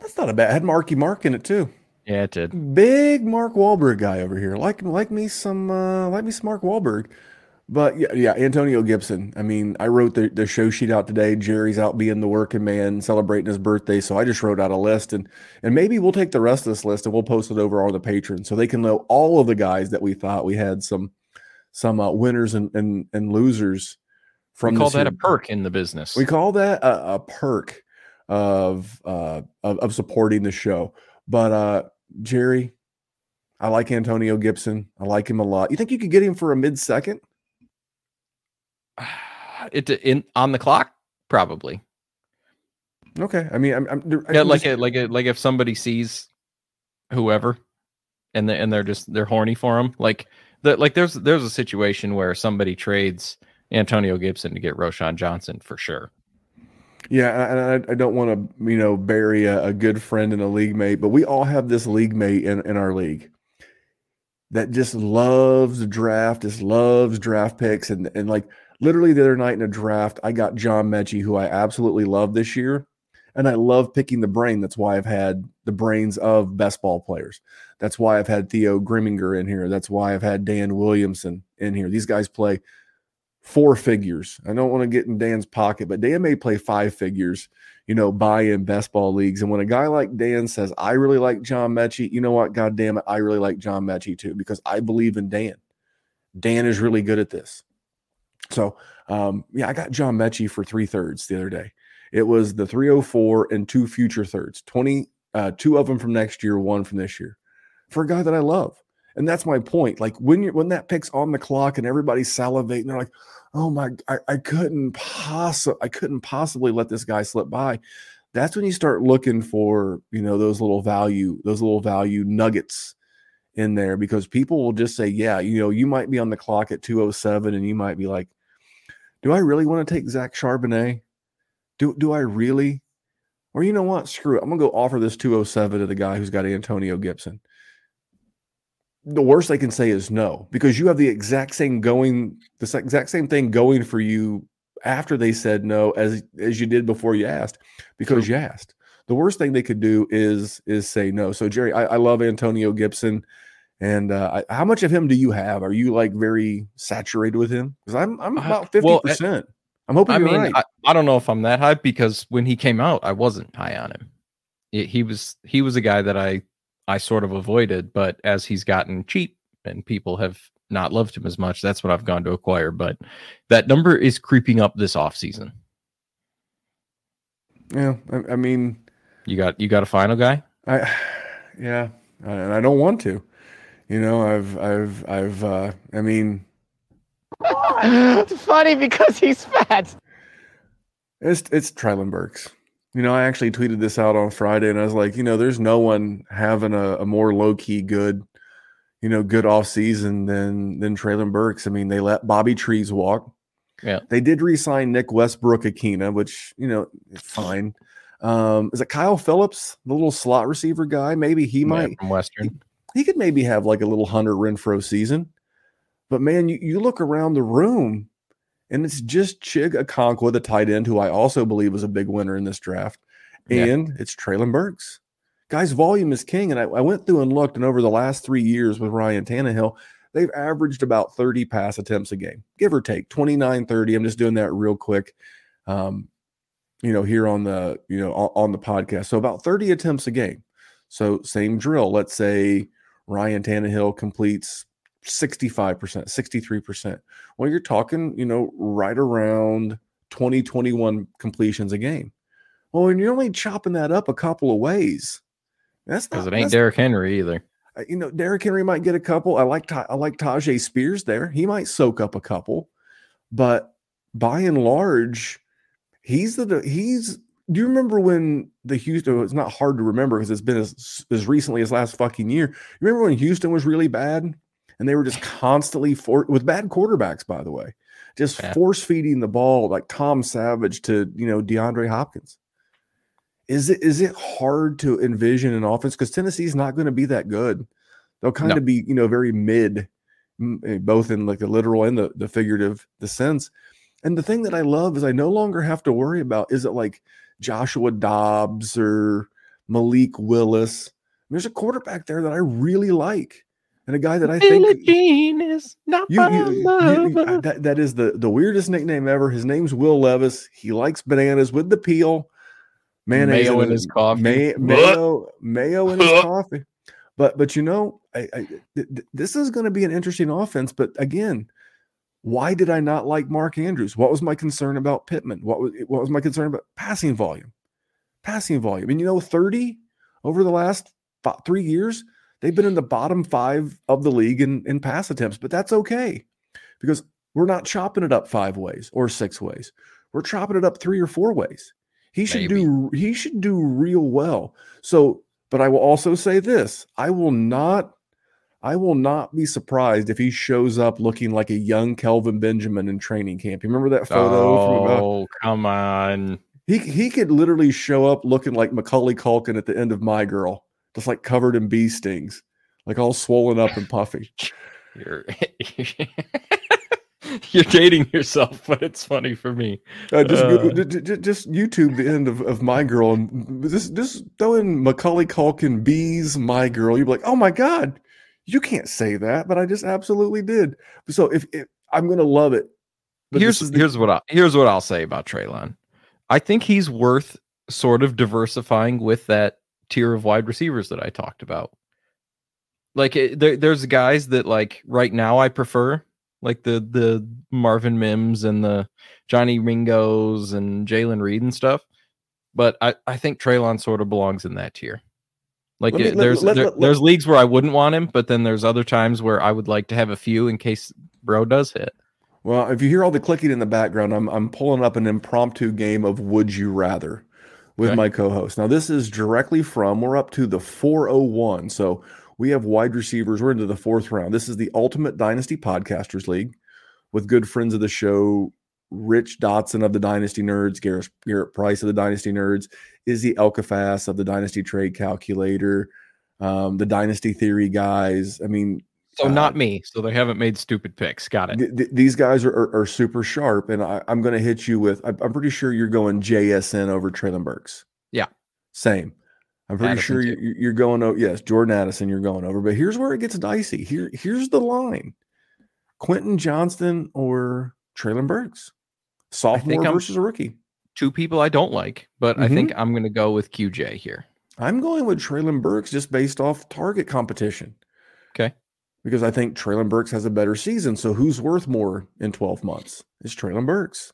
that's not a bad. Had Marky Mark in it too. Yeah, it did. Big Mark Wahlberg guy over here. Like like me some uh, like me some Mark Wahlberg. But yeah, yeah, Antonio Gibson. I mean, I wrote the, the show sheet out today. Jerry's out being the working man, celebrating his birthday. So I just wrote out a list and and maybe we'll take the rest of this list and we'll post it over on the Patreon so they can know all of the guys that we thought we had some some uh, winners and, and and losers from We call that a perk in the business. We call that a, a perk of, uh, of of supporting the show. But uh, Jerry, I like Antonio Gibson. I like him a lot. You think you could get him for a mid second? [sighs] it in on the clock probably. Okay. I mean, I'm, I'm, Yeah, like just- like like if somebody sees whoever and they, and they're just they're horny for him. Like the like there's there's a situation where somebody trades Antonio Gibson to get Roschon Johnson for sure. yeah. And I, I don't want to you know bury a, a good friend and a league mate, but we all have this league mate in in our league that just loves draft, just loves draft picks, and and like literally the other night in a draft, I got John Metchie, who I absolutely love this year. And I love picking the brain. That's why I've had the brains of best ball players. That's why I've had Theo Grimminger in here. That's why I've had Dan Williamson in here. These guys play four figures. I don't want to get in Dan's pocket, but Dan may play five figures, you know, buy in best ball leagues. And when a guy like Dan says, I really like John Metchie, you know what? God damn it. I really like John Metchie too, because I believe in Dan. Dan is really good at this. So, um, yeah, I got John Metchie for three thirds the other day. It was the 304 and two future thirds, 20, uh, two of them from next year, one from this year for a guy that I love. And that's my point. Like when you're when that pick's on the clock and everybody's salivating, they're like, oh my, I, I couldn't possibly I couldn't possibly let this guy slip by. That's when you start looking for, you know, those little value, those little value nuggets in there because people will just say, yeah, you know, you might be on the clock at 207 and you might be like, do I really want to take Zach Charbonnet? Do do I really? Or you know what? Screw it. I'm gonna go offer this 207 to the guy who's got Antonio Gibson. The worst they can say is no, because you have the exact same going, the exact same thing going for you after they said no as as you did before you asked, because you asked. The worst thing they could do is is say no. So Jerry, I, I love Antonio Gibson, and uh, I, how much of him do you have? Are you like very saturated with him? Because I'm I'm about 50 well, percent I'm hoping I you're mean, right. I, I don't know if I'm that high because when he came out, I wasn't high on him. He was he was a guy that I I sort of avoided, but as he's gotten cheap and people have not loved him as much, that's what I've gone to acquire. But that number is creeping up this off season. Yeah, I, I mean, You got you got a final guy? I, yeah, and I don't want to. You know, I've, I've, I've. Uh, I mean, [laughs] it's funny because he's fat. it's it's Treylon Burks. You know, I actually tweeted this out on Friday, and I was like, you know, there's no one having a, a more low key good, you know, good off season than than Treylon Burks. I mean, they let Bobby Trees walk. Yeah. They did re-sign Nick Westbrook-Ikhine, which you know, fine. Um, is it Kyle Phillips, the little slot receiver guy? Maybe he Yeah, might from Western. he could maybe have like a little Hunter Renfrow season. But man, you, you look around the room and it's just Chig Okonkwo, the tight end, who I also believe was a big winner in this draft. Yeah. And it's Treylon Burks. Guys, volume is king. And I, I went through and looked, and over the last three years with Ryan Tannehill, they've averaged about 30 pass attempts a game, give or take 29, 30. I'm just doing that real quick. Um, you know, here on the, you know, on, on the podcast. So about 30 attempts a game. So same drill. Let's say Ryan Tannehill completes 65%, 63%. Well, you're talking, you know, right around 20, 21 completions a game. Well, and you're only chopping that up a couple of ways. That's Because it ain't Derrick Henry either. you know, Derrick Henry might get a couple. I like I like Tyjae Spears there. He might soak up a couple, but by and large, he's the he's. Do you remember when the Houston? It's not hard to remember because it's been as as recently as last fucking year. You remember when Houston was really bad and they were just constantly for with bad quarterbacks, by the way, just Yeah. force feeding the ball like Tom Savage to you know DeAndre Hopkins. Is it is it hard to envision an offense because Tennessee's not going to be that good? They'll kind No. of be you know very mid, eh, both in like the literal and the the figurative the sense. And the thing that I love is I no longer have to worry about is it like Joshua Dobbs or Malik Willis. There's a quarterback there that I really like, and a guy that I think Billie Jean is not you, my you, you- you- uh, that, that is the, the weirdest nickname ever. His name's Will Levis. He likes bananas with the peel, mayonnaise Mayo in in his coffee. may, [laughs] mayo, mayo in his coffee. But but you know, I, I, th- th- this is going to be an interesting offense. But again, why did I not like Mark Andrews? What was my concern about Pittman? What was what was my concern about passing volume? Passing volume, and you know, thirty over the last fi- three years, they've been in the bottom five of the league in, in pass attempts, but that's okay because we're not chopping it up five ways or six ways. We're chopping it up three or four ways. He should Maybe. do he should do real well. So, but I will also say this: I will not I will not be surprised if he shows up looking like a young Kelvin Benjamin in training camp. You remember that photo from about Oh, come on. he he could literally show up looking like Macaulay Culkin at the end of My Girl, just like covered in bee stings, like all swollen up and puffy. You're [laughs] you're dating yourself, but it's funny for me. Uh, just, Uh. go- ju- ju- ju- just YouTube the end of, of My Girl and just just throw in Macaulay Culkin bees My Girl. You'd be like, oh my god, you can't say that, but I just absolutely did. So if, if I'm gonna love it, here's the- here's what I here's what I'll say about Treylon. I think he's worth sort of diversifying with that tier of wide receivers that I talked about. Like it, there, there's guys that like right now I prefer, like the the Marvin Mims and the Johnny Ringos and Jayden Reed and stuff. But I, I think Treylon sort of belongs in that tier. Like me- it- let- there's let- there- let- let- there's leagues where I wouldn't want him, but then there's other times where I would like to have a few in case bro does hit. Well, if you hear all the clicking in the background, I'm I'm pulling up an impromptu game of Would You Rather with Okay. my co-host. Now, this is directly from we're up to the 401. So we have wide receivers. We're into the fourth round. This is the Ultimate Dynasty Podcasters League with good friends of the show, Rich Dotson of the Dynasty Nerds, Garrett, Garrett Price of the Dynasty Nerds, Izzy Elkafas of the Dynasty Trade Calculator, um, the Dynasty Theory guys. I mean, So not me. So they haven't made stupid picks. Got it. Th- th- these guys are, are, are super sharp, and I, I'm going to hit you with. I'm, I'm pretty sure you're going JSN over Treylon Burks. Yeah. same. I'm pretty Addison sure you're, you're going over. Yes, Jordan Addison, you're going over. But here's where it gets dicey. Here, here's the line: Quentin Johnston or Treylon Burks, sophomore I'm- versus a rookie. Two people I don't like, but I Mhm. think I'm going to go with QJ here. I'm going with Treylon Burks just based off target competition. Okay. Because I think Treylon Burks has a better season. So who's worth more in 12 months? It's Treylon Burks.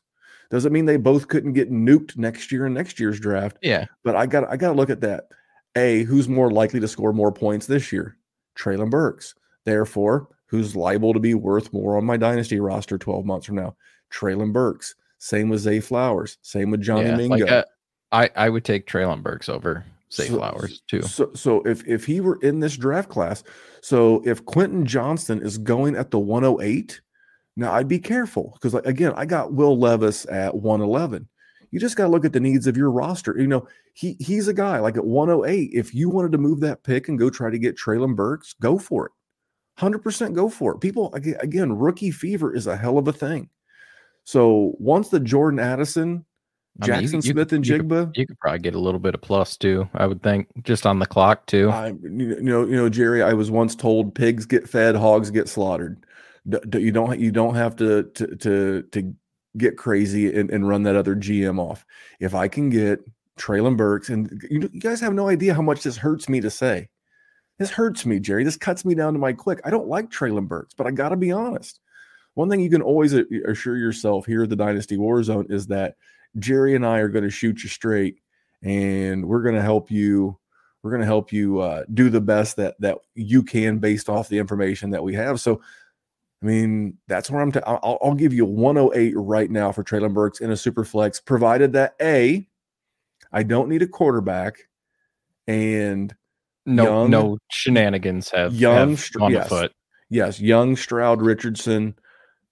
Doesn't mean they both couldn't get nuked next year in next year's draft. Yeah. But I got I got to look at that. A, who's more likely to score more points this year? Treylon Burks. Therefore, who's liable to be worth more on my dynasty roster 12 months from now? Treylon Burks. Same with Zay Flowers. Same with Johnny yeah, Mingo. like, uh, I I would take Treylon Burks over Say So- Flowers too. So, so if if he were in this draft class, so if Quentin Johnston is going at the 108, now I'd be careful because like, again, I got Will Levis at 111. You just got to look at the needs of your roster. You know, he he's a guy like at 108. If you wanted to move that pick and go try to get Treylon Burks, go for it. 100% go for it. People again, rookie fever is a hell of a thing. So once the Jordan Addison, I mean, you- Jackson you- Smith and you could- Jigba, You could probably get a little bit of plus too. I would think just on the clock too. I, you know, you know, Jerry. I was once told pigs get fed, hogs get slaughtered. You don't, you don't have to to to to get crazy and, and run that other GM off. If I can get Treylon Burks, and you, you guys have no idea how much this hurts me to say. This hurts me, Jerry. This cuts me down to my quick. I don't like Treylon Burks, but I got to be honest. One thing you can always assure yourself here at the Dynasty War Zone is that Jerry and I are going to shoot you straight, and we're going to help you we're going to help you uh, do the best that that you can based off the information that we have. So, I mean, that's where I'm. T- I'll, I'll give you 108 right now for Treylon Burks in a super flex, provided that a, I don't need a quarterback, and no, young- no shenanigans have young have gone yes. afoot. yes, Young, Stroud, Richardson,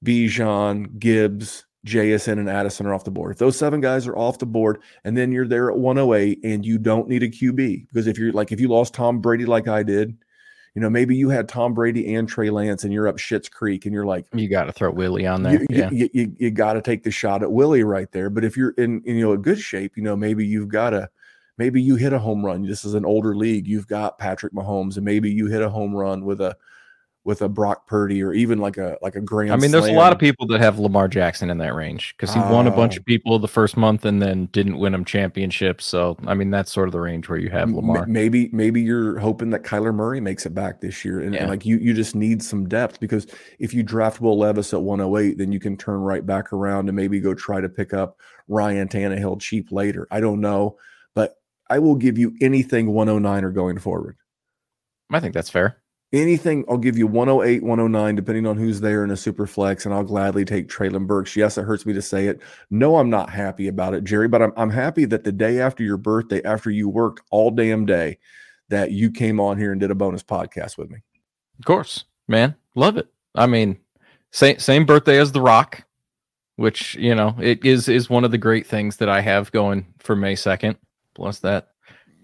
Bijan, Gibbs, JSN, and Addison are off the board. If those seven guys are off the board, and then you're there at 108, and you don't need a QB because if you're like if you lost Tom Brady like I did, you know maybe you had Tom Brady and Trey Lance, and you're up Shit's Creek, and you're like. You got to throw Willie on there. You, yeah. you, you, you got to take the shot at Willie right there. But if you're in, in you know a good shape, you know maybe you've got to maybe you hit a home run. This is an older league. You've got Patrick Mahomes, and maybe you hit a home run with a with a Brock Purdy or even like a like a grand. I mean, there's a lot of people that have Lamar Jackson in that range because he won a bunch Oh. of people the first month and then didn't win them championships. So, I mean, that's sort of the range where you have Lamar. Maybe maybe you're hoping that Kyler Murray makes it back this year, and, and like you you just need some depth because if you draft Will Levis at 108, then you can turn right back around and maybe go try to pick up Ryan Tannehill cheap later. I don't know, but I will give you anything 109 or going forward. I think that's fair. Anything, I'll give you 108, 109, depending on who's there in a super flex, and I'll gladly take Treylon Burks. Yes, it hurts me to say it. No, I'm not happy about it, Jerry, but I'm, I'm happy that the day after your birthday, after you worked all damn day, that you came on here and did a bonus podcast with me. Of course, man. Love it. I mean, same same birthday as The Rock, which, you know, it is is one of the great things that I have going for May 2nd. Plus that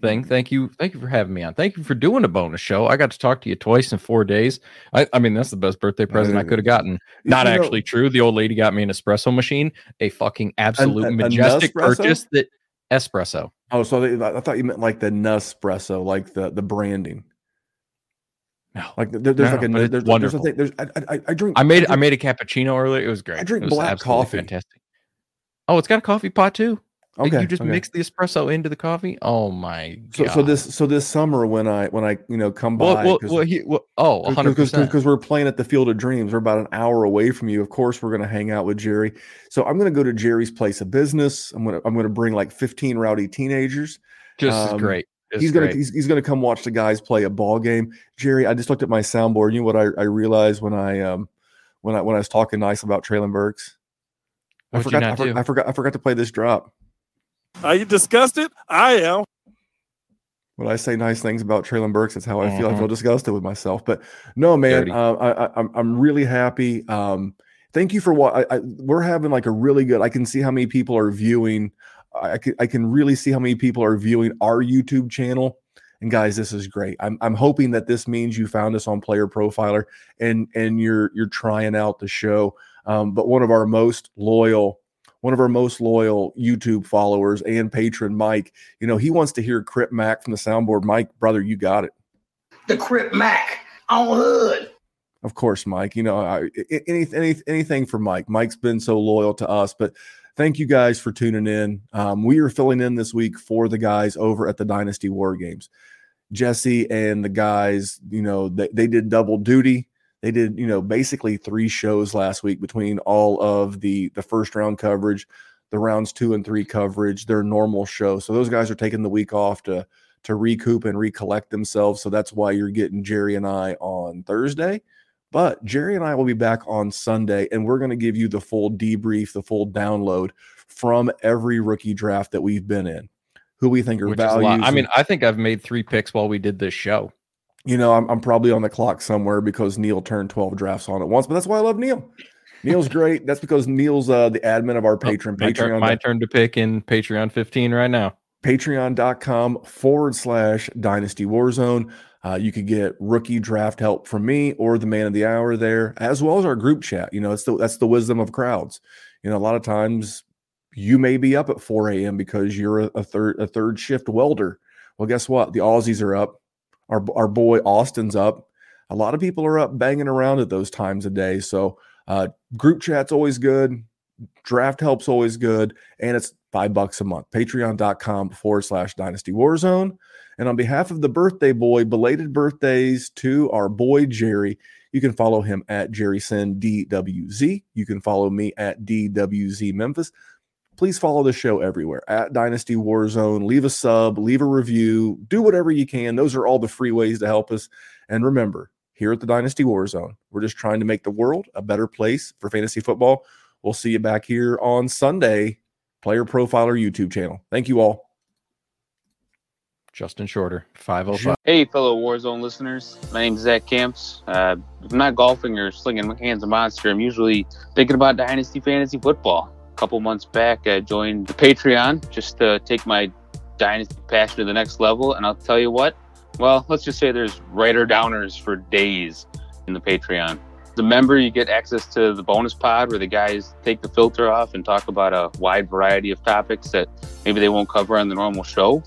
thing. Mm-hmm. Thank you. Thank you for having me on. Thank you for doing a bonus show. I got to talk to you twice in four days. I, I mean, that's the best birthday present I could have gotten. Uh, Not You know- actually true. The old lady got me an espresso machine, a fucking absolute a majestic Nespresso? purchase that espresso. Oh, so they, I thought you meant like the Nespresso, like the the branding. No. Like there, there's No, like a there's, there's wonderful. thing. There's I, I, I drink. I made I drink- made a cappuccino earlier. It was great. I drink It was black coffee. Fantastic. Oh, it's got a coffee pot too. Okay, you just okay. mix the espresso into the coffee. Oh my So, god. so this so this summer when I when I you know come by well, 'cause- well, he, well, oh, 100 percent. because we're playing at the Field of Dreams. We're about an hour away from you. Of course, we're going to hang out with Jerry. So I'm going to go to Jerry's place of business. I'm going to I'm going to bring like 15 rowdy teenagers. Just um, great. Just he's gonna he's, he's gonna come watch the guys play a ball game. Jerry, I just looked at my soundboard. You know what I, I realized when I um when I when I was talking nice about Treylon Burks. I forgot, I, for- I forgot I forgot to play this drop. Are you disgusted? I am. When I say nice things about Treylon Burks, that's how I feel. I feel disgusted with myself. But no, man, uh, I, I, I'm I'm really happy. Um, thank you for what I, I, we're having like a really good. I can see how many people are viewing. I, I can I can really see how many people are viewing our YouTube channel. And guys, this is great. I'm I'm hoping that this means you found us on Player Profiler and and you're you're trying out the show. Um, but one of our most loyal, one of our most loyal YouTube followers and patron, Mike, you know, he wants to hear Crip Mac from the soundboard. Mike, brother, you got it. the Crip Mac on Hood. Of course, Mike. You know, I, any, any, anything for Mike. Mike's been so loyal to us, but thank you guys for tuning in. Um, we are filling in this week for the guys over at the Dynasty War Games. Jesse and the guys, you know, they, they did double duty. They did, you know, basically three shows last week between all of the the first round coverage, the rounds two and three coverage, their normal show. So those guys are taking the week off to to recoup and recollect themselves. So that's why you're getting Jerry and I on Thursday. But Jerry and I will be back on Sunday, and we're going to give you the full debrief, the full download from every rookie draft that we've been in, who we think are Which values. I mean, I think I've made three picks while we did this show. You know, I'm, I'm probably on the clock somewhere because Neil turned 12 drafts on at once, but that's why I love Neil. Neil's great. That's because Neil's uh, the admin of our patron. Oh, my, turn, Patreon, my turn to pick in Patreon 15 right now. patreon.com forward slash dynasty warzone. Uh, you could get rookie draft help from me or the man of the hour there, as well as our group chat. You know, it's the, that's the wisdom of crowds. You know, a lot of times you may be up at 4 a.m. because you're a, a third a third shift welder. Well, guess what? The Aussies are up. Our our boy Austin's up. A lot of people are up banging around at those times of day. So uh, group chat's always good. Draft help's always good, and it's five bucks a month. Patreon.com forward slash Dynasty Warzone. And on behalf of the birthday boy, belated birthdays to our boy Jerry. You can follow him at JerrySen DWZ. You can follow me at DWZ Memphis. Please follow the show everywhere at Dynasty Warzone. Leave a sub, leave a review, do whatever you can. Those are all the free ways to help us. And remember, here at the Dynasty Warzone, we're just trying to make the world a better place for fantasy football. We'll see you back here on Sunday, Player Profiler YouTube channel. Thank you all. Justin Shorter, 505. Hey, fellow Warzone listeners. My name's Zach Camps. Uh, I'm not golfing or slinging my hands of monster, I'm usually thinking about Dynasty Fantasy Football. Couple months back, I joined the Patreon just to take my Dynasty passion to the next level. And I'll tell you what, well, let's just say there's writer downers for days in the Patreon. The member, you get access to the bonus pod where the guys take the filter off and talk about a wide variety of topics that maybe they won't cover on the normal show.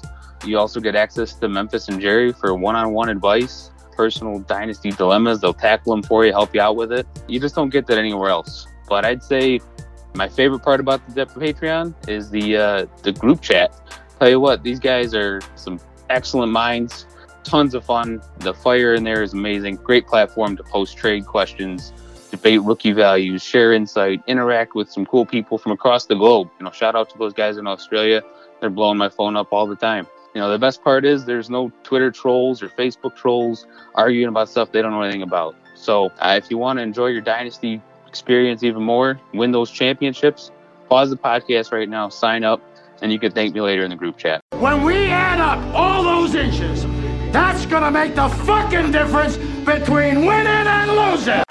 You also get access to Memphis and Jerry for one-on-one advice, personal dynasty dilemmas. They'll tackle them for you, help you out with it. You just don't get that anywhere else. But I'd say my favorite part about the Depth of Patreon is the uh, the group chat. Tell you what, these guys are some excellent minds. Tons of fun. The fire in there is amazing. Great platform to post trade questions, debate rookie values, share insight, interact with some cool people from across the globe. You know, shout out to those guys in Australia. They're blowing my phone up all the time. You know, the best part is there's no Twitter trolls or Facebook trolls arguing about stuff they don't know anything about. So uh, if you want to enjoy your dynasty experience even more, win those championships, pause the podcast right now, sign up, and you can thank me later in the group chat. When we add up all those inches, that's gonna make the fucking difference between winning and losing.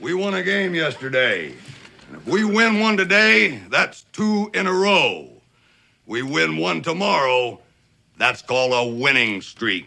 We won a game yesterday. And if we win one today, that's two in a row. We win one tomorrow, that's called a winning streak.